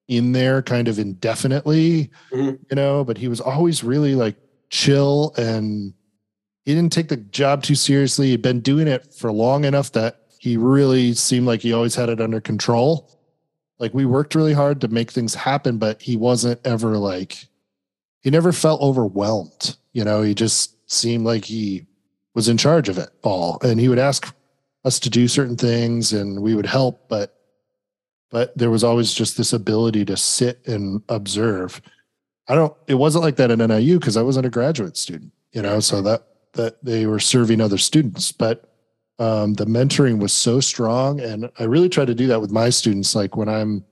in there kind of indefinitely, mm-hmm. you know, but he was always really like chill and he didn't take the job too seriously. He'd been doing it for long enough that he really seemed like he always had it under control. Like we worked really hard to make things happen, but he wasn't ever like, he never felt overwhelmed. You know, he just seemed like he was in charge of it all. And he would ask us to do certain things and we would help, but but there was always just this ability to sit and observe. I don't it wasn't like that at NIU because I wasn't a graduate student, you know, so that that they were serving other students. But um, the mentoring was so strong. And I really try to do that with my students. Like when I'm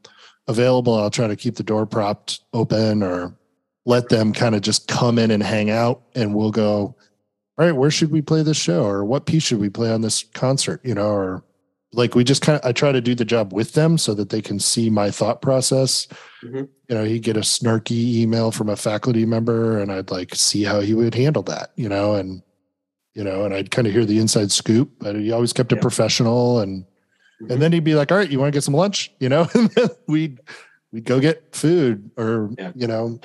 available, I'll try to keep the door propped open or let them kind of just come in and hang out and we'll go, all right, where should we play this show? Or what piece should we play on this concert? You know, or like we just kind of I try to do the job with them so that they can see my thought process. Mm-hmm. You know, he'd get a snarky email from a faculty member and I'd like see how he would handle that, you know, and you know, and I'd kind of hear the inside scoop, but he always kept it yeah. professional and mm-hmm. and then he'd be like, All right, you want to get some lunch? You know, <laughs> and then we'd we'd go get food or yeah. you know,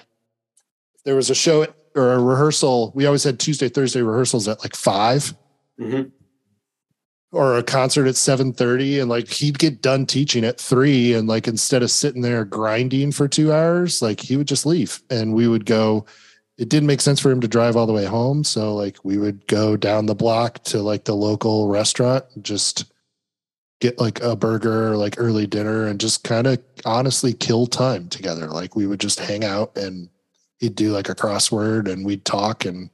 there was a show or a rehearsal. We always had Tuesday, Thursday rehearsals at like 5 mm-hmm. or a concert at 7.30 and like he'd get done teaching at three. And like, instead of sitting there grinding for two hours, like he would just leave and we would go, it didn't make sense for him to drive all the way home. So like we would go down the block to like the local restaurant, just get like a burger or like early dinner and just kind of honestly kill time together. Like we would just hang out and he'd do like a crossword and we'd talk and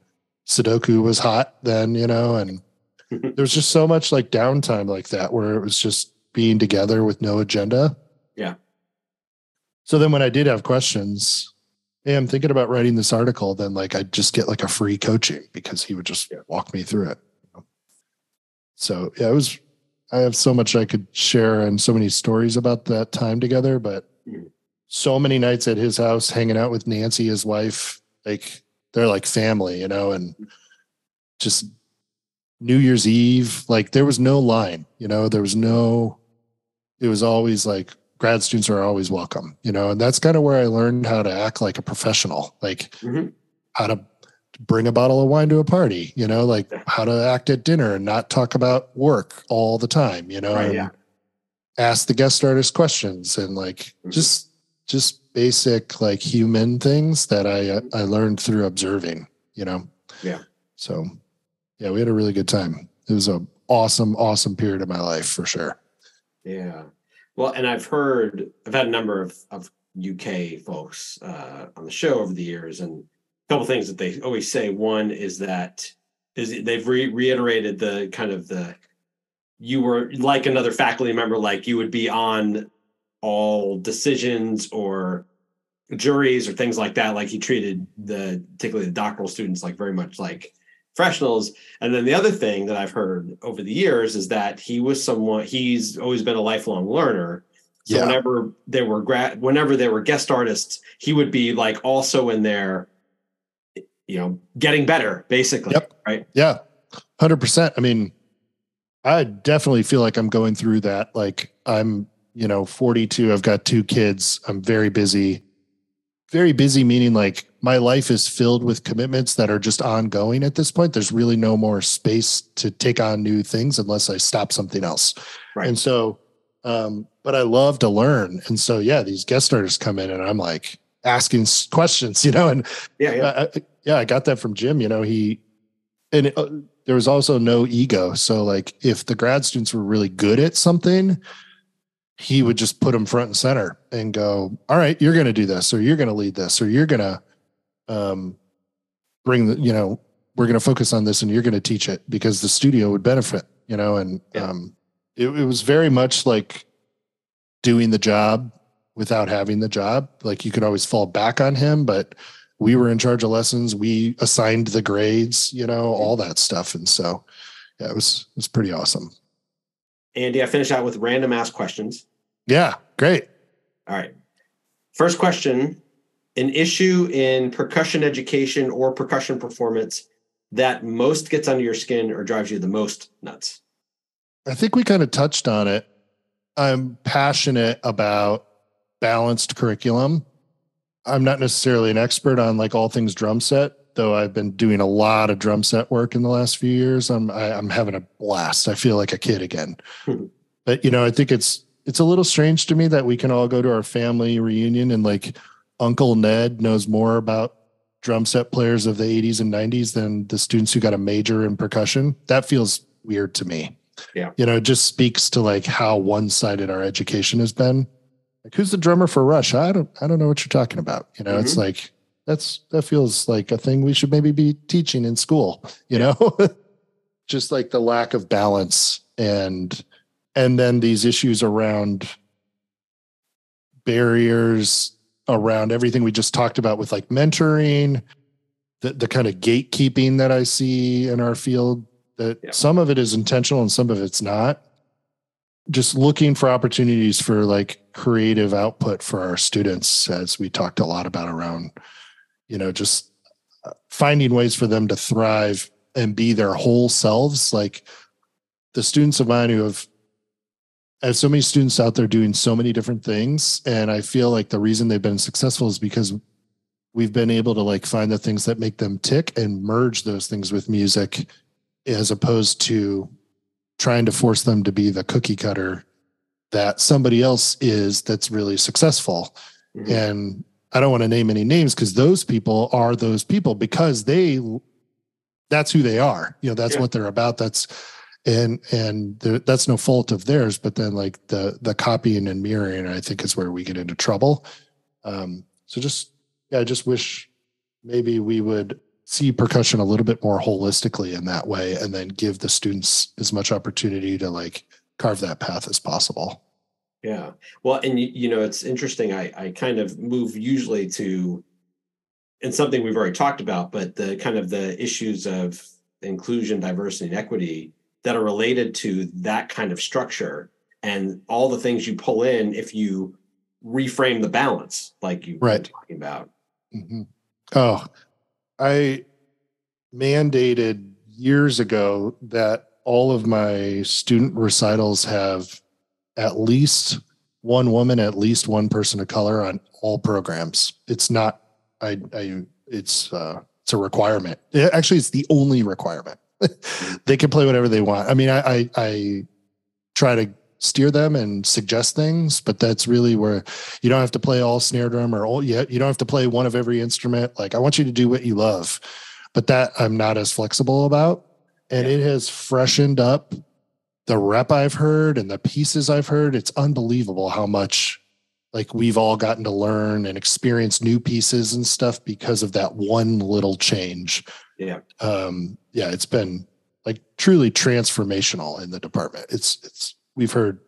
Sudoku was hot then, you know, and <laughs> there was just so much like downtime like that where it was just being together with no agenda. Yeah. So then when I did have questions, hey, I'm thinking about writing this article, then like I'd just get like a free coaching because he would just walk me through it. So yeah, it was I have so much I could share and so many stories about that time together, but mm so many nights at his house hanging out with Nancy, his wife. Like they're like family, you know, and just New Year's Eve, like there was no line, you know, there was no, it was always like grad students are always welcome, you know, and that's kind of where I learned how to act like a professional, like mm-hmm. how to bring a bottle of wine to a party, you know, like how to act at dinner and not talk about work all the time, you know, right, and yeah. ask the guest artist questions and like mm-hmm. just just basic like human things that I I learned through observing, you know. Yeah. So, yeah, we had a really good time. It was a awesome awesome period of my life for sure. Yeah. Well, and I've heard I've had a number of of UK folks uh, on the show over the years, and a couple things that they always say. One is that is they've re- reiterated the kind of the you were like another faculty member, like you would be on all decisions or juries or things like that. Like he treated the particularly the doctoral students like very much like professionals. And then the other thing that I've heard over the years is that he was someone he's always been a lifelong learner. So yeah. whenever there were grad whenever there were guest artists, he would be like also in there, you know, getting better, basically. Yep. Right. Yeah. Hundred percent. I mean, I definitely feel like I'm going through that. Like I'm you know, 42, I've got two kids. I'm very busy. Very busy, meaning like my life is filled with commitments that are just ongoing at this point. There's really no more space to take on new things unless I stop something else. Right. And so, um, but I love to learn. And so, yeah, these guest artists come in and I'm like asking questions, <laughs> you know, and yeah, yeah, I, yeah, I got that from Jim, you know, he, and it, uh, there was also no ego. So like if the grad students were really good at something, he would just put them front and center and go, all right, you're going to do this, or you're going to lead this, or you're going to um, bring the, you know, we're going to focus on this and you're going to teach it because the studio would benefit, you know, and yeah. um, it, it was very much like doing the job without having the job. Like you could always fall back on him, but we were in charge of lessons. We assigned the grades, you know, all that stuff. And so, yeah, it was, it was pretty awesome. Andy, I finish out with random ass questions. Yeah, great. All right. First question An issue in percussion education or percussion performance that most gets under your skin or drives you the most nuts? I think we kind of touched on it. I'm passionate about balanced curriculum. I'm not necessarily an expert on like all things drum set, though I've been doing a lot of drum set work in the last few years, I'm I, am i am having a blast. I feel like a kid again. but you know, I think it's it's a little strange to me that we can all go to our family reunion and like Uncle Ned knows more about drum set players of the 80s and 90s than the students who got a major in percussion. That feels weird to me. Yeah. You know, it just speaks to like how one-sided our education has been. Like who's the drummer for Rush? I don't I don't know what you're talking about. You know, mm-hmm. it's like that's that feels like a thing we should maybe be teaching in school, you know? <laughs> just like the lack of balance and and then these issues around barriers around everything we just talked about with like mentoring the, the kind of gatekeeping that i see in our field that yeah. some of it is intentional and some of it's not just looking for opportunities for like creative output for our students as we talked a lot about around you know just uh, finding ways for them to thrive and be their whole selves like the students of mine who have I have so many students out there doing so many different things. And I feel like the reason they've been successful is because we've been able to like find the things that make them tick and merge those things with music as opposed to trying to force them to be the cookie cutter that somebody else is that's really successful. Mm-hmm. And I don't want to name any names because those people are those people because they that's who they are. You know, that's yeah. what they're about. That's and and that's no fault of theirs but then like the the copying and mirroring i think is where we get into trouble um so just yeah i just wish maybe we would see percussion a little bit more holistically in that way and then give the students as much opportunity to like carve that path as possible yeah well and you, you know it's interesting i i kind of move usually to and something we've already talked about but the kind of the issues of inclusion diversity and equity that are related to that kind of structure and all the things you pull in if you reframe the balance like you right. were talking about. Mm-hmm. Oh, I mandated years ago that all of my student recitals have at least one woman, at least one person of color on all programs. It's not, I, I, it's, uh, it's a requirement. It, actually, it's the only requirement. <laughs> they can play whatever they want. I mean, I, I, I try to steer them and suggest things, but that's really where you don't have to play all snare drum or all yet. You don't have to play one of every instrument. Like I want you to do what you love, but that I'm not as flexible about. And yeah. it has freshened up the rep I've heard and the pieces I've heard. It's unbelievable how much like we've all gotten to learn and experience new pieces and stuff because of that one little change. Yeah. Um, yeah, it's been like truly transformational in the department. It's it's we've heard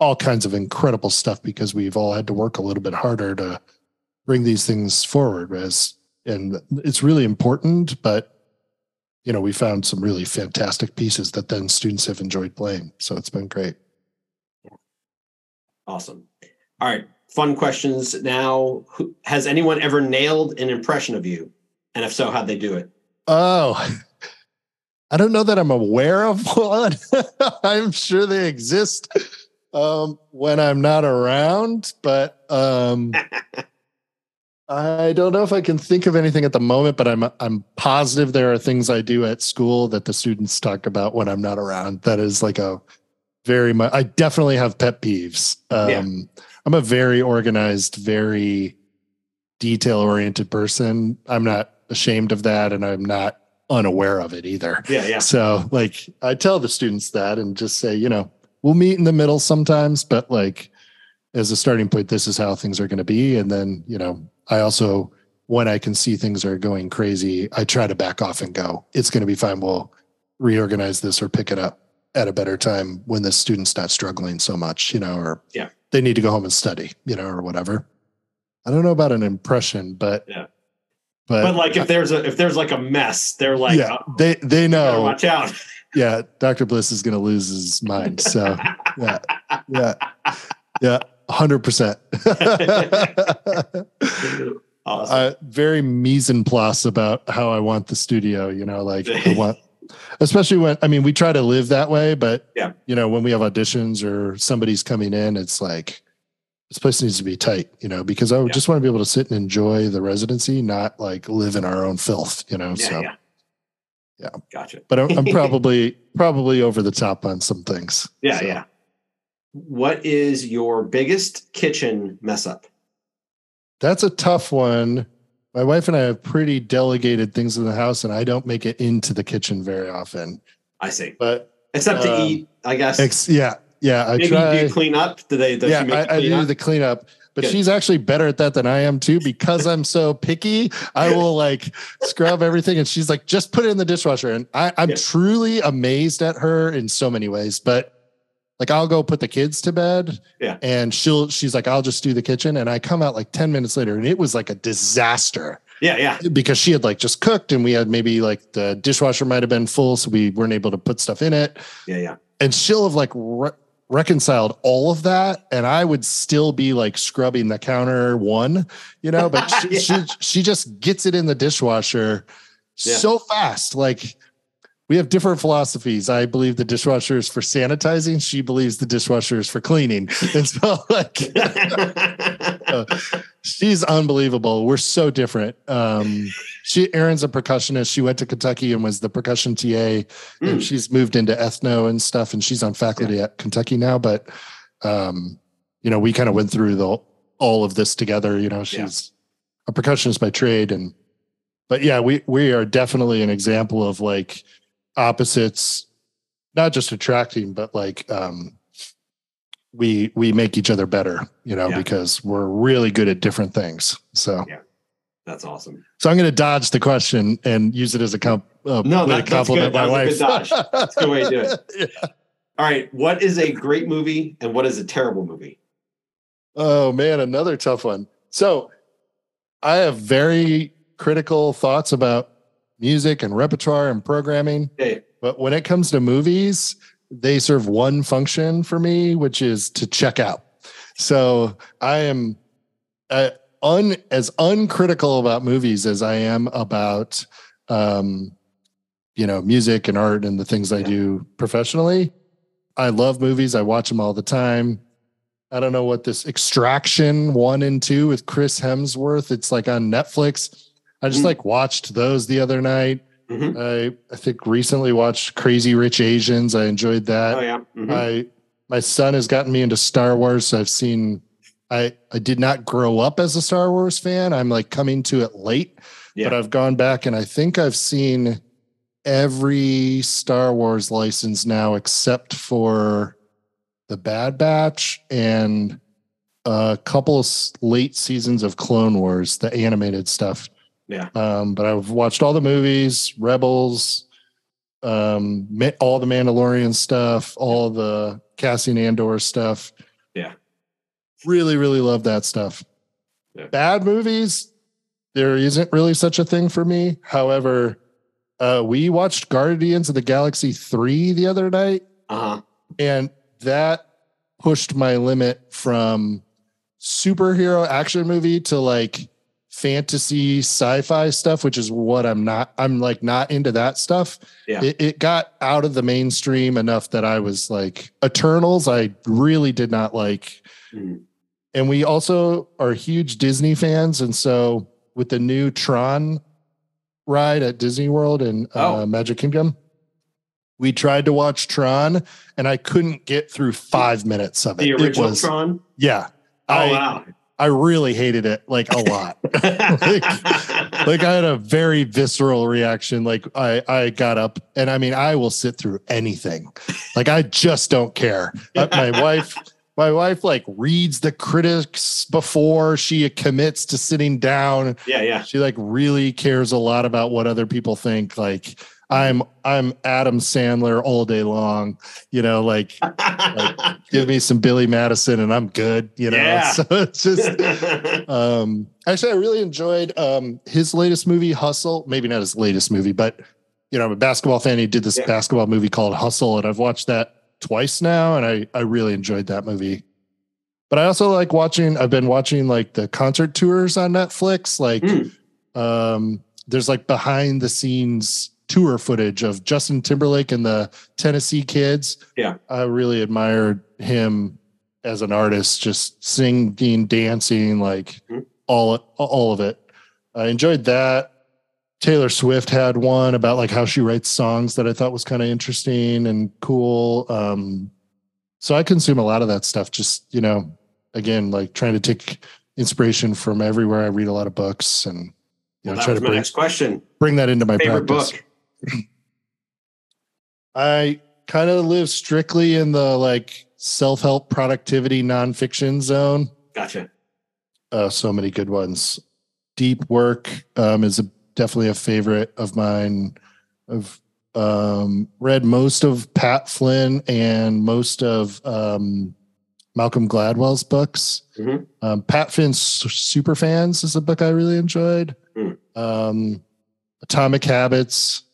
all kinds of incredible stuff because we've all had to work a little bit harder to bring these things forward as and it's really important, but you know, we found some really fantastic pieces that then students have enjoyed playing. So it's been great. Awesome. All right fun questions now. Has anyone ever nailed an impression of you? And if so, how'd they do it? Oh, <laughs> I don't know that I'm aware of <laughs> one. <laughs> I'm sure they exist um, when I'm not around, but um, I don't know if I can think of anything at the moment. But I'm I'm positive there are things I do at school that the students talk about when I'm not around. That is like a very much. I definitely have pet peeves. Um, yeah I'm a very organized, very detail oriented person. I'm not ashamed of that and I'm not unaware of it either. Yeah, yeah. So like I tell the students that and just say, you know, we'll meet in the middle sometimes, but like as a starting point, this is how things are going to be. And then, you know, I also when I can see things are going crazy, I try to back off and go, it's going to be fine. We'll reorganize this or pick it up at a better time when the student's not struggling so much, you know, or yeah they need to go home and study, you know, or whatever. I don't know about an impression, but yeah. But, but like if there's a if there's like a mess, they're like yeah, oh, they they know. Watch out. <laughs> Yeah, Dr. Bliss is going to lose his mind. So yeah, <laughs> yeah, yeah, hundred percent. Awesome. Uh, very mise en place about how I want the studio. You know, like I <laughs> want especially when I mean we try to live that way, but yeah, you know when we have auditions or somebody's coming in, it's like this place needs to be tight, you know, because I Yeah. just want to be able to sit and enjoy the residency, not like live in our own filth, you know. Yeah, so, yeah. Yeah. Gotcha. but I'm, I'm <laughs> probably probably over the top on some things. Yeah, So, yeah. What is your biggest kitchen mess up? That's a tough one. My wife and I have pretty delegated things in the house, and I don't make it into the kitchen very often. I see. But Except to Um, eat, I guess. ex- yeah, yeah, I Maybe try. you do clean up. Do they? Yeah, she make you I, I do up? the cleanup, but Good. she's actually better at that than I am too. Because I'm so picky, I will like scrub everything, and she's like, "Just put it in the dishwasher." And I, I'm Yeah. truly amazed at her in so many ways. But like, I'll go put the kids to bed, Yeah. and she'll she's like, "I'll just do the kitchen," and I come out like ten minutes later, and it was like a disaster Yeah, yeah. because she had like just cooked, and we had maybe like the dishwasher might have been full, so we weren't able to put stuff in it Yeah, yeah. and she'll have like re- reconciled all of that and i would still be like scrubbing the counter one you know but <laughs> she, Yeah. she she just gets it in the dishwasher Yeah. so fast like we have different philosophies. I believe the dishwasher is for sanitizing. She believes the dishwasher is for cleaning. <laughs> And so like <laughs> she's unbelievable. We're so different. Um she erin's a percussionist. She went to kentucky and was the percussion ta and Mm. she's moved into ethno and stuff and she's on faculty at kentucky now but um you know we kind of went through the all of this together you know she's a percussionist by trade and but yeah we we are definitely an example of like opposites not just attracting but like um we we make each other better you know Yeah. because we're really good at different things so Yeah. That's awesome. so i'm going to dodge the question and use it as a comp uh, No, that- to that's compliment my a wife good dodge. That's a good way to do it. <laughs> Yeah. All right. What is a great movie and what is a terrible movie? Oh man, another tough one. So I have very critical thoughts about music and repertoire and programming, Hey, but when it comes to movies, they serve one function for me, which is to check out. So I am uh, un as uncritical about movies as I am about um, you know music and art and the things I do professionally. I love movies. I watch them all the time. I don't know what this Extraction one and two with Chris Hemsworth. It's like on Netflix. I just Mm. like watched those the other night. Mhm. I I think recently watched Crazy Rich Asians. I enjoyed that. Oh yeah. Mhm. I my son has gotten me into Star Wars. So I've seen I I did not grow up as a Star Wars fan. I'm like coming to it late, Yeah. but I've gone back and I think I've seen every Star Wars license now except for the Bad Batch and a couple of late seasons of Clone Wars, the animated stuff. Yeah. Um, but I've watched all the movies, Rebels, um, all the Mandalorian stuff, all the Cassian Andor stuff. Yeah. Really, really love that stuff. Yeah. Bad movies, there isn't really such a thing for me. However, uh, we watched Guardians of the Galaxy 3 the other night, Uh-huh. and that pushed my limit from superhero action movie to like fantasy sci-fi stuff which is what i'm not i'm like not into that stuff Yeah. it, it got out of the mainstream enough that i was like eternals i really did not like Mhm. and we also are huge disney fans and so with the new tron ride at disney world and uh, Oh. magic kingdom we tried to watch tron and i couldn't get through five minutes of it The It original was- Tron. yeah Oh I, wow. I really hated it like a lot <laughs> like I had a very visceral reaction. Like I, I got up and I mean, I will sit through anything. Like I just don't care. Uh, my wife, my wife like reads the critics before she commits to sitting down. yeah, yeah. She like really cares a lot about what other people think. Like I'm, I'm Adam Sandler all day long, you know, like <laughs> give me some Billy Madison and I'm good, you know? Yeah. <laughs> So it's just, <laughs> um, actually, I really enjoyed um, his latest movie, Hustle. Maybe not his latest movie, but you know, I'm a basketball fan. He did this Yeah. basketball movie called Hustle, and I've watched that twice now, and I I really enjoyed that movie. But I also like watching. I've been watching like the concert tours on Netflix. Like, Mm. um, there's like behind the scenes tour footage of Justin Timberlake and the Tennessee Kids. Yeah. I really admired him as an artist, just singing, dancing, like Mhm. all all of it. I enjoyed that. Taylor Swift had one about like how she writes songs that I thought was kind of interesting and cool. Um, so I consume a lot of that stuff. Just you know, again, like trying to take inspiration from everywhere. I read a lot of books and you Well, know try to bring next question. bring that into my Favorite practice. book? <laughs> I kind of live strictly in the like self help productivity nonfiction zone. Gotcha. Uh, so many good ones. Deep Work um, is a, definitely a favorite of mine. I've um, read most of Pat Flynn and most of um, Malcolm Gladwell's books. Mhm. Um, Pat Flynn's Super Fans is a book I really enjoyed. Mm. Um, Atomic Habits,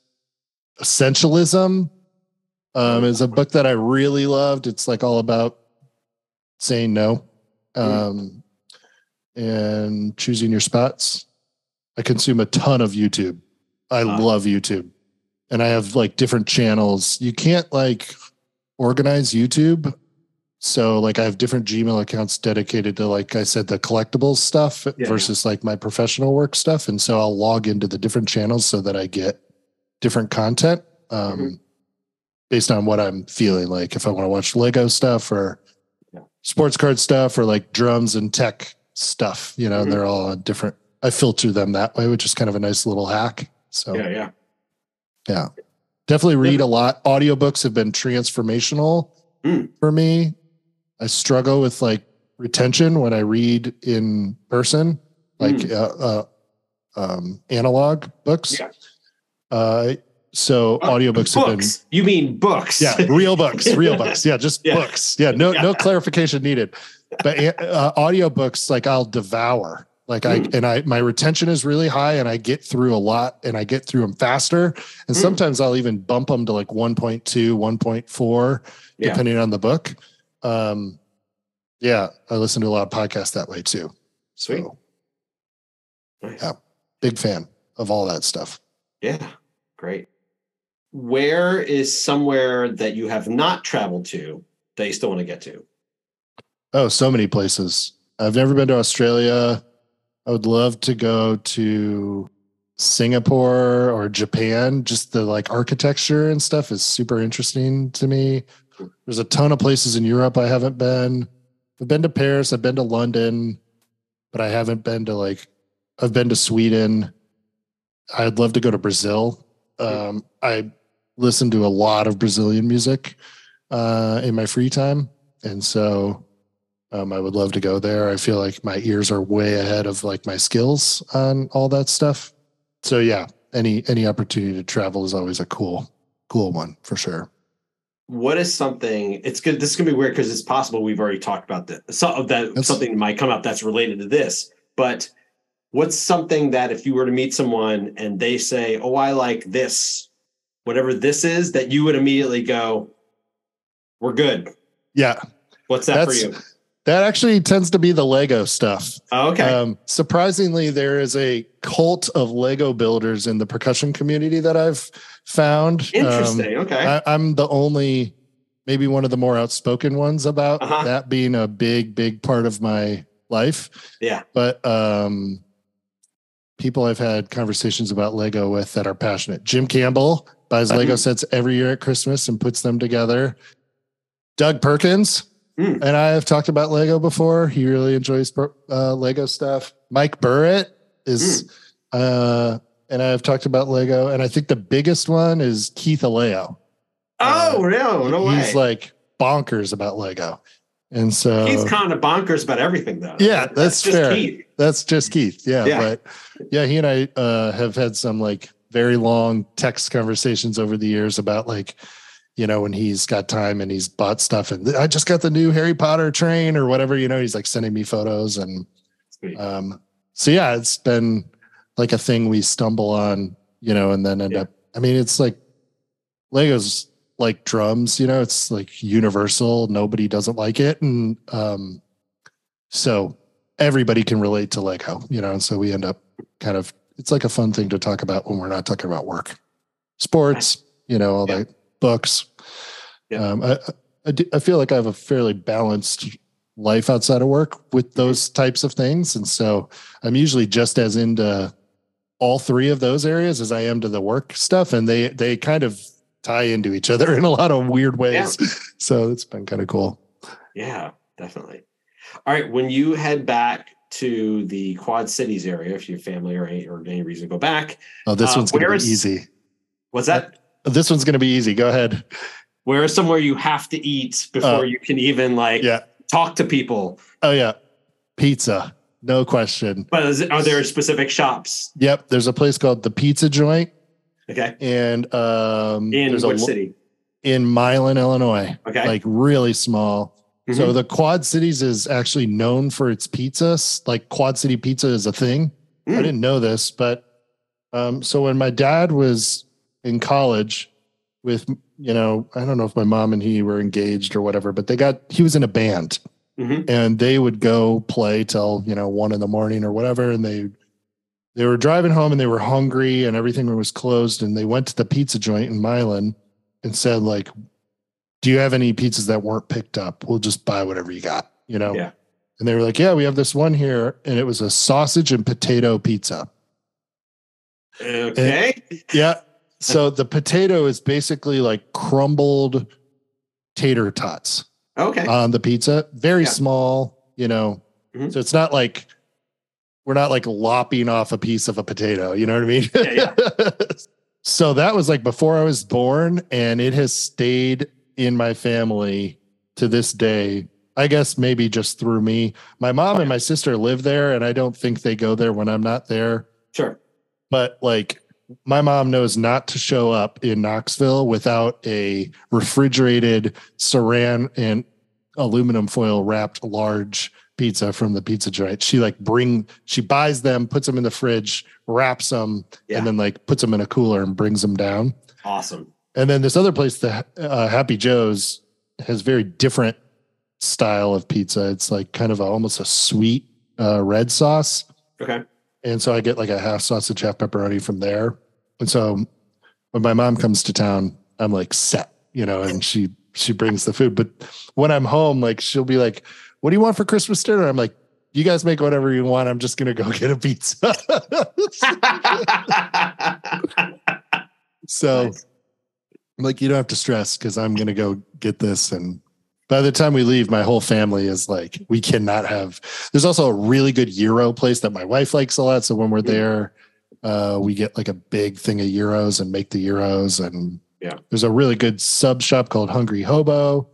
Essentialism um, is a book that I really loved. It's like all about saying no um, and choosing your spots. I consume a ton of YouTube. I Ah. love YouTube. And I have like different channels. You can't like organize YouTube. So like I have different Gmail accounts dedicated to like I said the collectibles stuff Yeah. versus like my professional work stuff and so I'll log into the different channels so that I get different content um Mhm. based on what I'm feeling like if I want to watch Lego stuff or Yeah. sports card stuff or like drums and tech stuff, you know, Mhm. they're all different I filter them that way, which is kind of a nice little hack. So Yeah, yeah. yeah. Definitely read a lot. Audiobooks have been transformational Mm. for me. I struggle with like retention when I read in person, like Mm. uh, uh, um, analog books. Yeah. Uh, so audiobooks have been Books. You mean books? yeah, real books, real books. Yeah, just <laughs> Yeah. books. Yeah, no, no clarification needed. But uh, audiobooks, like I'll devour. Like I Mm. and I, my retention is really high, and I get through a lot, and I get through them faster. And Mm. sometimes I'll even bump them to like 1.2, 1.4, Yeah. depending on the book. Um, yeah, I listen to a lot of podcasts that way too. Sweet. So Nice. yeah. big fan of all that stuff. Yeah, great. Where is somewhere that you have not traveled to that you still want to get to? Oh, so many places. I've never been to Australia. I would love to go to Singapore or Japan. Just the like architecture and stuff is super interesting to me. There's a ton of places in Europe I haven't been. I've been to Paris, I've been to London, but I haven't been to like I've been to Sweden. I'd love to go to Brazil. Um, I listen to a lot of Brazilian music uh, in my free time, and so um, I would love to go there. I feel like my ears are way ahead of like my skills on all that stuff. So yeah, any any opportunity to travel is always a cool cool one for sure. What is something? It's good. This is gonna be weird because it's possible we've already talked about that. So that That's- something might come up that's related to this. But what's something that if you were to meet someone and they say, "Oh, I like this," whatever this is, that you would immediately go, "We're good." Yeah, What's that That's- for you? that actually tends to be the Lego stuff. Oh, okay. Um, surprisingly, there is a cult of Lego builders in the percussion community that I've found. Um, Interesting. okay. I, I'm the only, maybe one of the more outspoken ones about Uh-huh. that being a big, big part of my life. yeah. But um, people I've had conversations about Lego with that are passionate. Jim Campbell buys Lego Mhm. sets every year at Christmas and puts them together. Doug Perkins Hmm. and I have talked about Lego before. He really enjoys uh, Lego stuff. Mike Burritt is, uh, and I've talked about Lego. And I think the biggest one is Keith Aleo. Oh no, no way. He's like bonkers about Lego. And so He's kind of bonkers about everything, though. Yeah, that's just fair. Keith. That's just Keith. Yeah, Yeah. But yeah, he and I uh, have had some like very long text conversations over the years about like, you know, when he's got time and he's bought stuff and I just got the new Harry Potter train or whatever, you know, he's like sending me photos. And um, so, yeah, it's been like a thing we stumble on, you know, and then end Yeah. up, I mean, it's like Legos like drums, you know, it's like universal. Nobody doesn't like it. And um, so everybody can relate to Lego, you know, and so we end up kind of it's like a fun thing to talk about when we're not talking about work, sports, you know, all Yeah. that books. Yeah. Um, I, I, do- I feel like I have a fairly balanced life outside of work with those types of things. And so I'm usually just as into all three of those areas as I am to the work stuff. And they they kind of tie into each other <laughs> in a lot of weird ways. Yeah. <laughs> So it's been kind of cool. Yeah, definitely. All right, when you head back to the Quad Cities area, if your family or any, or any reason to go back, Oh, this Uh, one's gonna be is- easy. was that This one's gonna be easy. Go ahead. where is somewhere you have to eat before Oh. you can even like Yeah. talk to people? Oh yeah. Pizza. No question. But is it, are there specific shops? Yep. There's a place called the Pizza Joint. Okay, And um in there's which a, city? in Milan, Illinois. Okay, Like really small. So Mhm. the Quad Cities is actually known for its pizzas. Like Quad City Pizza is a thing. I Mm. didn't know this, but um, so when my dad was in college with, you know, I don't know if my mom and he were engaged or whatever, but they got, he was in a band Mhm. and they would go play till, you know, one in the morning or whatever. And they, they were driving home and they were hungry and everything was closed. And they went to the pizza joint in Milan and said, like, do you have any pizzas that weren't picked up? We'll just buy whatever you got, you know? Yeah. And they were like, yeah, we have this one here. And it was a sausage and potato pizza. okay, Yeah. So <laughs> the potato is basically like crumbled tater tots okay, on the pizza. Very Yeah. small, you know. Mhm. So it's not like we're not like lopping off a piece of a potato. You know what I mean? Yeah, yeah. <laughs> so that was like before I was born, and it has stayed in my family to this day. I guess maybe just through me. My mom and my sister live there, and I don't think they go there when I'm not there sure. but like my mom knows not to show up in Knoxville without a refrigerated saran and aluminum foil wrapped large pizza from the pizza joint. She like bring she buys them, puts them in the fridge, wraps them, Yeah. and then like puts them in a cooler and brings them down. Awesome. And then this other place, the uh, Happy Joe's, has very different style of pizza. It's like kind of a, almost a sweet uh, red sauce. Okay. And so I get like a half sausage, half pepperoni from there. And so when my mom comes to town, I'm like set, you know, and she she brings the food. But when I'm home, like she'll be like, What do you want for Christmas dinner? I'm like, you guys make whatever you want. I'm just gonna go get a pizza. <laughs> so Nice. Like, you don't have to stress because I'm gonna go get this. And by the time we leave, my whole family is like, we cannot have. There's also a really good Gyro place that my wife likes a lot. So when we're there, uh, we get like a big thing of Gyros and make the Gyros. And Yeah. there's a really good sub shop called Hungry Hobo.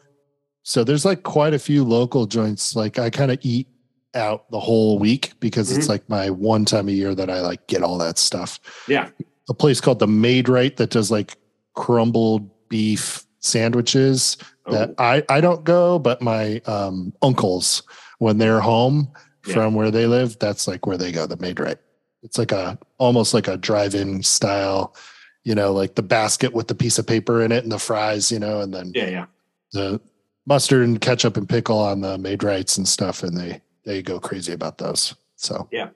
So there's like quite a few local joints. Like I kind of eat out the whole week because it's Mhm. like my one time a year that I like get all that stuff yeah. a place called the Maid-Rite that does like crumbled beef sandwiches that Oh, I, I don't go, but my um, uncles, when they're home Yeah. from where they live, that's like where they go, the Maid-Rite. It's like a almost like a drive-in style, you know, like the basket with the piece of paper in it and the fries, you know, and then yeah. Yeah. the mustard and ketchup and pickle on the Maid-Rites and stuff, and they they go crazy about those. So yeah,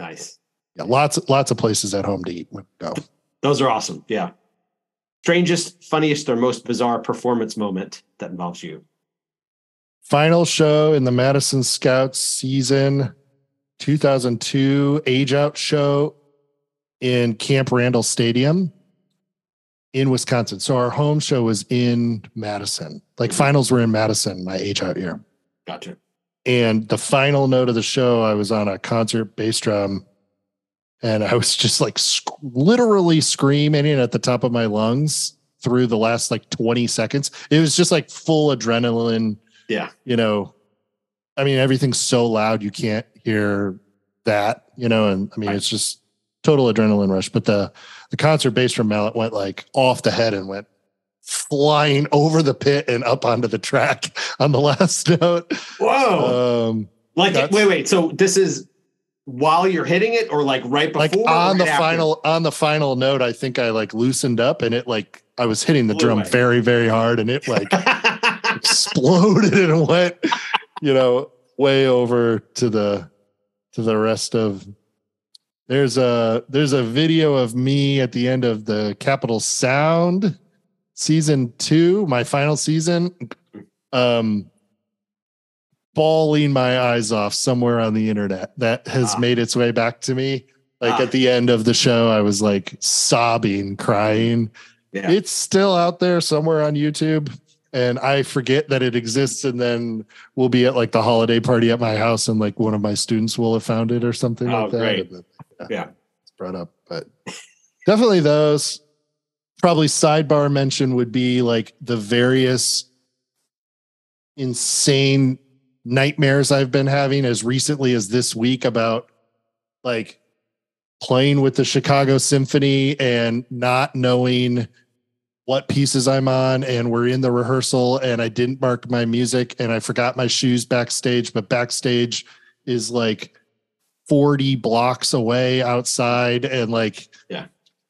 Nice. yeah, lots lots of places at home to eat. Go. Those are awesome. Yeah. Strangest, funniest, or most bizarre performance moment that involves you. final show in the Madison Scouts season 2002 age out show in Camp Randall Stadium in Wisconsin. So our home show was in Madison. Like Mhm. finals were in Madison my age out year. Gotcha. And the final note of the show, I was on a concert bass drum and I was <laughs> just like sc- literally screaming at the top of my lungs through the last like 20 seconds. It was just like full adrenaline Yeah. you know, I mean, everything's so loud you can't hear that, you know, and I mean, Right. it's just total adrenaline rush. But the the concert bass drum mallet went like off the head and went flying over the pit and up onto the track <laughs> on the last note. Whoa. Um, like, wait, wait. So this is while you're hitting it, or like right before? like on the after? final on the final note, I think I like loosened up and it like I was hitting the Blew drum away. very very hard and it like <laughs> exploded and <laughs> went, you know, way over to the to the rest of there's a there's a video of me at the end of the Capital Sound season 2, my final season. Um bawling my eyes off somewhere on the internet that has Ah. made its way back to me. Like Ah. at the end of the show, I was like sobbing, crying. Yeah. It's still out there somewhere on YouTube. And I forget that it exists. And then we'll be at like the holiday party at my house, and like one of my students will have found it or something Oh, like that. great. Then, Yeah. It's brought up, but definitely those. Probably sidebar mention would be like the various insane nightmares I've been having as recently as this week about like playing with the Chicago Symphony and not knowing what pieces I'm on and we're in the rehearsal and I didn't mark my music and I forgot my shoes backstage but backstage is like 40 blocks away outside and like Yeah.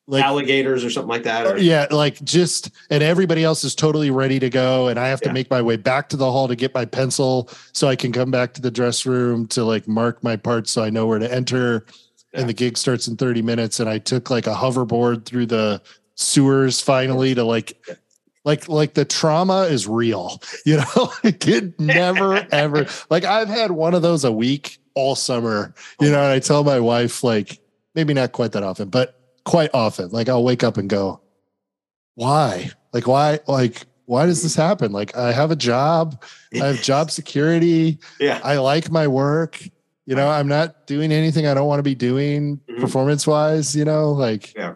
like Alligators or something like that. Or, yeah, like just and everybody else is totally ready to go, and I have to Yeah. make my way back to the hall to get my pencil so I can come back to the dress room to like mark my parts so I know where to enter. Yeah. And the gig starts in 30 minutes, and I took like a hoverboard through the sewers finally to like like like the trauma is real <laughs> you know it did never ever like i've had one of those a week all summer you know and i tell my wife like maybe not quite that often but quite often like i'll wake up and go why like why like why does this happen like i have a job i have job <laughs> security Yeah. i like my work you know i'm not doing anything i don't want to be doing Mhm. performance wise you know like Yeah.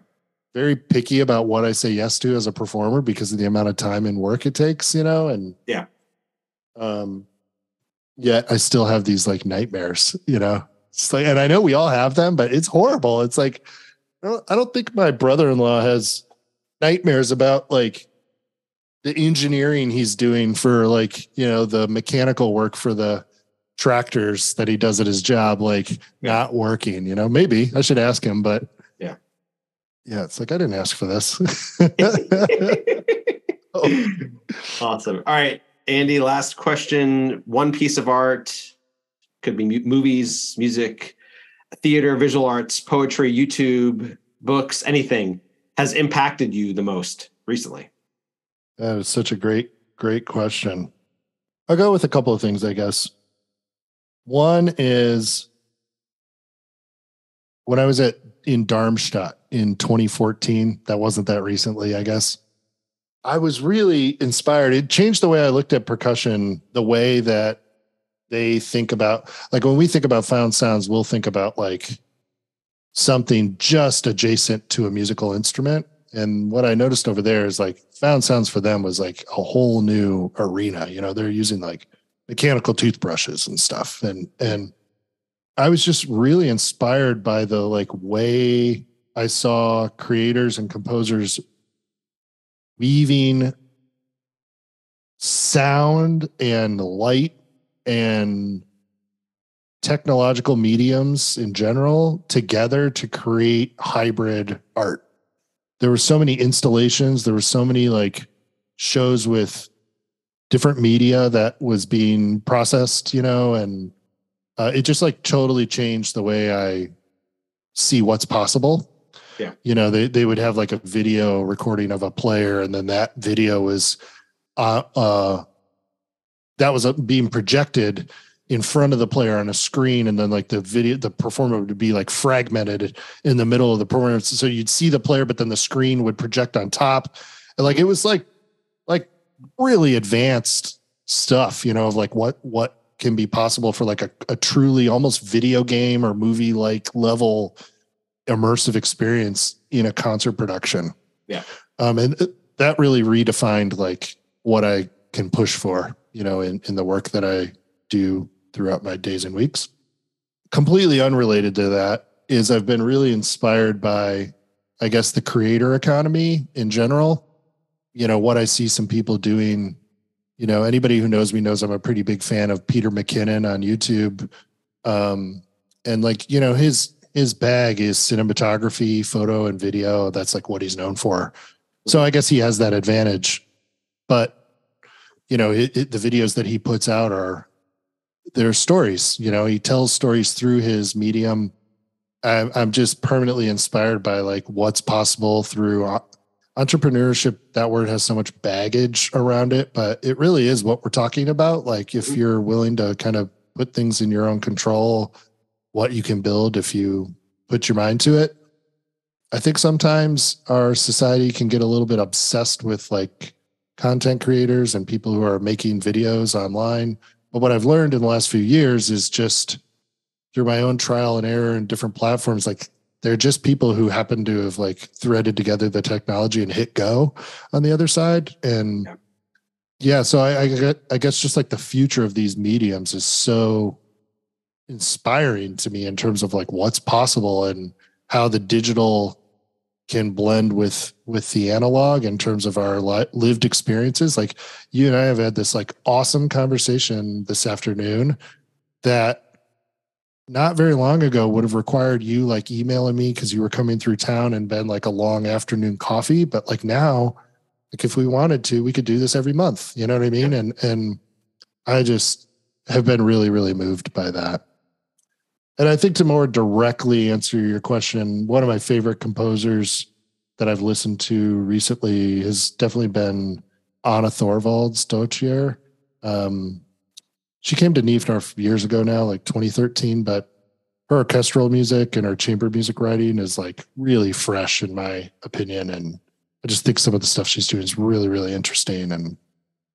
Very picky about what i say yes to as a performer because of the amount of time and work it takes you know and Yeah. um yet i still have these like nightmares you know? It's like and i know we all have them but it's horrible. It's like i don't, I don't think my brother-in-law has nightmares about like the engineering he's doing for like you know the mechanical work for the tractors that he does at his job like not working you know? Maybe. I should ask him but Yeah. it's like i didn't ask for this <laughs> oh. awesome. All right, Andy. Last question. One piece of art could be mu- movies, music, theater, visual arts, poetry, YouTube, books, anything has impacted you the most recently. That is such a great, great question. I'll go with a couple of things, I guess. One is when I was at in Darmstadt in 2014, that wasn't that recently, I guess. I was really inspired. It changed the way I looked at percussion, the way that they think about like when we think about found sounds, we'll think about like something just adjacent to a musical instrument. And what I noticed over there is like found sounds for them was like a whole new arena. You know, they're using like mechanical toothbrushes and stuff. And and I was just really inspired by the like way I saw creators and composers weaving sound and light and technological mediums in general together to create hybrid art. There were so many installations, there were so many like shows with different media that was being processed, you know, and uh, it just like totally changed the way I see what's possible. Yeah. You know, they they would have like a video recording of a player and then that video was uh uh that was uh, being projected in front of the player on a screen and then like the video the performer would be like fragmented in the middle of the performance so you'd see the player but then the screen would project on top and like it was like like really advanced stuff you know of like what what can be possible for like a, a truly almost video game or movie like level immersive experience in a concert production Yeah. um and that really redefined like what i can push for you know in in the work that i do throughout my days and weeks. Completely unrelated to that is I've been really inspired by, I guess, the creator economy in general. You know, what I see some people doing. You know, anybody who knows me knows I'm a pretty big fan of Peter McKinnon on YouTube. Um, and like, you know, his his bag is cinematography, photo, and video. That's like what he's known for. So I guess he has that advantage. But you know, it, it, the videos that he puts out are they're stories. You know, he tells stories through his medium. I'm, I'm just permanently inspired by like what's possible through uh, entrepreneurship, that word has so much baggage around it, but it really is what we're talking about. Like if mm-hmm. you're willing to kind of put things in your own control, what you can build if you put your mind to it. I think sometimes our society can get a little bit obsessed with like content creators and people who are making videos online. But what I've learned in the last few years is just through my own trial and error and different platforms, like they're just people who happen to have like threaded together the technology and hit go on the other side. And yeah, yeah so I, I, I guess just like the future of these mediums is so inspiring to me in terms of like what's possible and how the digital can blend with with the analog in terms of our li- lived experiences like you and i have had this like awesome conversation this afternoon that not very long ago would have required you like emailing me because you were coming through town and been like a long afternoon coffee. But like now like if we wanted to we could do this every month. You know what i mean? And and i just have been really really moved by that. And I think to more directly answer your question, one of my favorite composers that I've listened to recently has definitely been Anna Thorvaldsdottir. Um, she came to Nief-Norf years ago now, like 2013, but her orchestral music and her chamber music writing is like really fresh in my opinion. And I just think some of the stuff she's doing is really, really interesting. And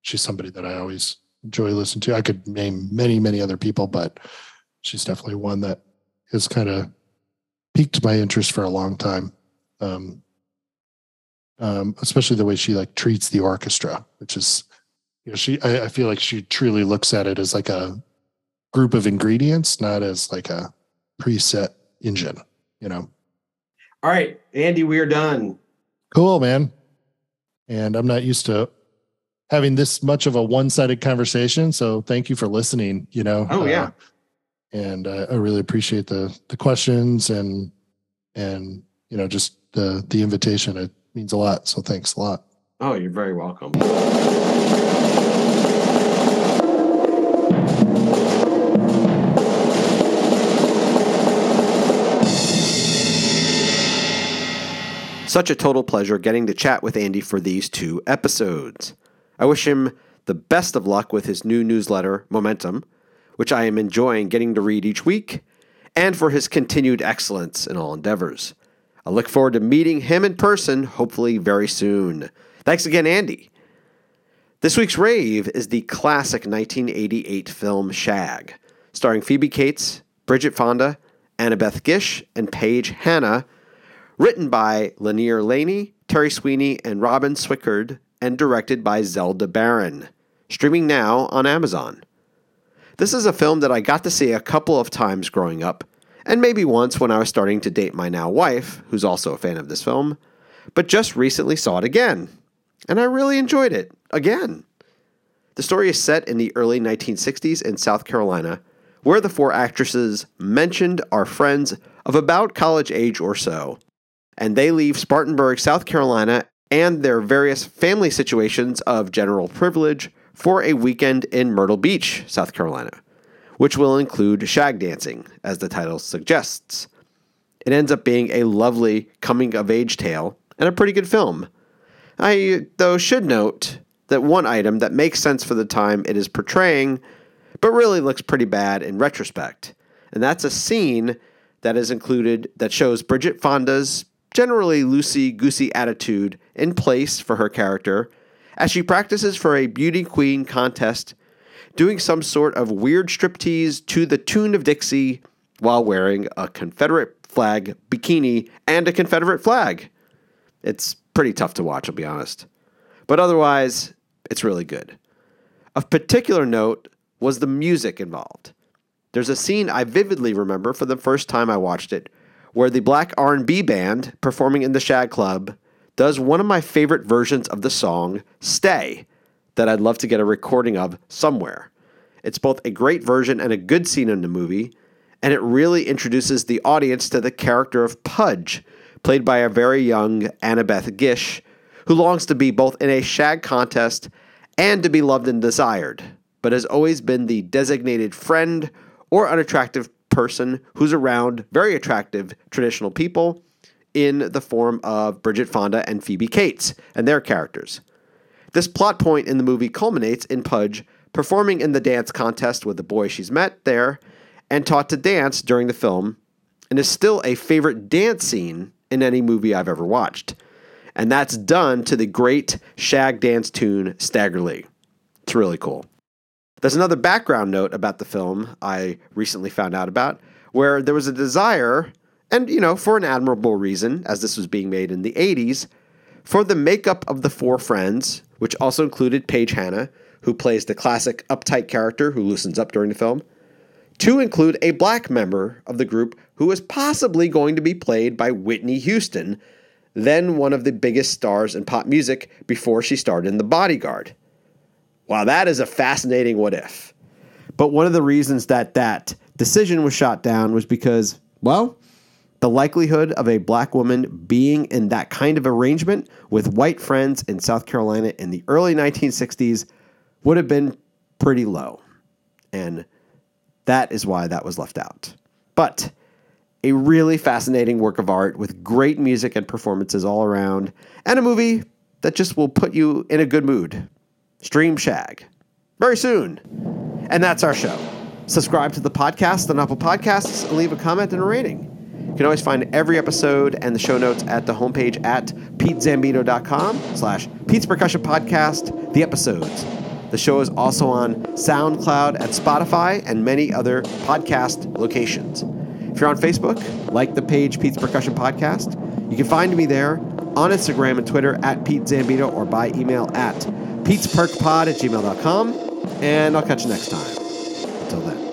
she's somebody that I always enjoy listening to. I could name many, many other people, but she's definitely one that has kind of piqued my interest for a long time. Um, um, especially the way she like treats the orchestra, which is, you know, she, I, I feel like she truly looks at it as like a group of ingredients, not as like a preset engine, you know? All right, Andy, we are done. Cool, man. And I'm not used to having this much of a one-sided conversation, so thank you for listening. You know, oh yeah, uh, and uh, I really appreciate the the questions and and you know just the the invitation. It means a lot. So thanks a lot. Oh, you're very welcome. Such a total pleasure getting to chat with Andy for these two episodes. I wish him the best of luck with his new newsletter, Momentum, which I am enjoying getting to read each week, and for his continued excellence in all endeavors. I look forward to meeting him in person, hopefully very soon. Thanks again, Andy. This week's rave is the classic 1988 film Shag, starring Phoebe Cates, Bridget Fonda, Annabeth Gish, and Page Hannah, written by Lanier Laney, Terry Sweeney, and Robin Swicord, and directed by Zelda Barron. Streaming now on Amazon. This is a film that I got to see a couple of times growing up, and maybe once when I was starting to date my now wife, who's also a fan of this film, but just recently saw it again. And I really enjoyed it, again. The story is set in the early 1960s in South Carolina, where the four actresses mentioned are friends of about college age or so. And they leave Spartanburg, South Carolina, and their various family situations of general privilege for a weekend in Myrtle Beach, South Carolina, which will include shag dancing, as the title suggests. It ends up being a lovely coming of age tale and a pretty good film. I, though, should note that one item that makes sense for the time it is portraying, but really looks pretty bad in retrospect, and that's a scene that is included that shows Bridget Fonda's generally loosey goosey attitude in place for her character as she practices for a beauty queen contest, doing some sort of weird striptease to the tune of Dixie while wearing a Confederate flag bikini and a Confederate flag. It's pretty tough to watch, I'll be honest. But otherwise, it's really good. Of particular note was the music involved. There's a scene I vividly remember for the first time I watched it, where the black R&B band performing in the Shag Club does one of my favorite versions of the song, Stay, that I'd love to get a recording of somewhere. It's both a great version and a good scene in the movie, and it really introduces the audience to the character of Pudge, played by a very young Annabeth Gish, who longs to be both in a shag contest and to be loved and desired, but has always been the designated friend or unattractive person who's around very attractive traditional people in the form of Bridget Fonda and Phoebe Cates and their characters. This plot point in the movie culminates in Pudge performing in the dance contest with the boy she's met there and taught to dance during the film, and is still a favorite dance scene in any movie I've ever watched. And that's done to the great shag dance tune Stagger Lee. It's really cool. There's another background note about the film I recently found out about, where there was a desire, and you know, for an admirable reason, as this was being made in the 80s, for the makeup of the four friends, which also included Page Hannah, who plays the classic uptight character who loosens up during the film, to include a black member of the group who was possibly going to be played by Whitney Houston, then one of the biggest stars in pop music before she starred in The Bodyguard. Wow, that is a fascinating what if. But one of the reasons that that decision was shot down was because, well, the likelihood of a black woman being in that kind of arrangement with white friends in South Carolina in the early 1960s would have been pretty low. And that is why that was left out. But a really fascinating work of art with great music and performances all around, and a movie that just will put you in a good mood. Stream Shag. Very soon. And that's our show. Subscribe to the podcast on Apple Podcasts and leave a comment and a rating. You can always find every episode and the show notes at the homepage at petezambito.com slash Pete's Percussion Podcast, the episodes. The show is also on SoundCloud at Spotify and many other podcast locations. If you're on Facebook, like the page Pete's Percussion Podcast. You can find me there on Instagram and Twitter at Pete Zambito or by email at petesperkpod at gmail.com. And I'll catch you next time. Until then.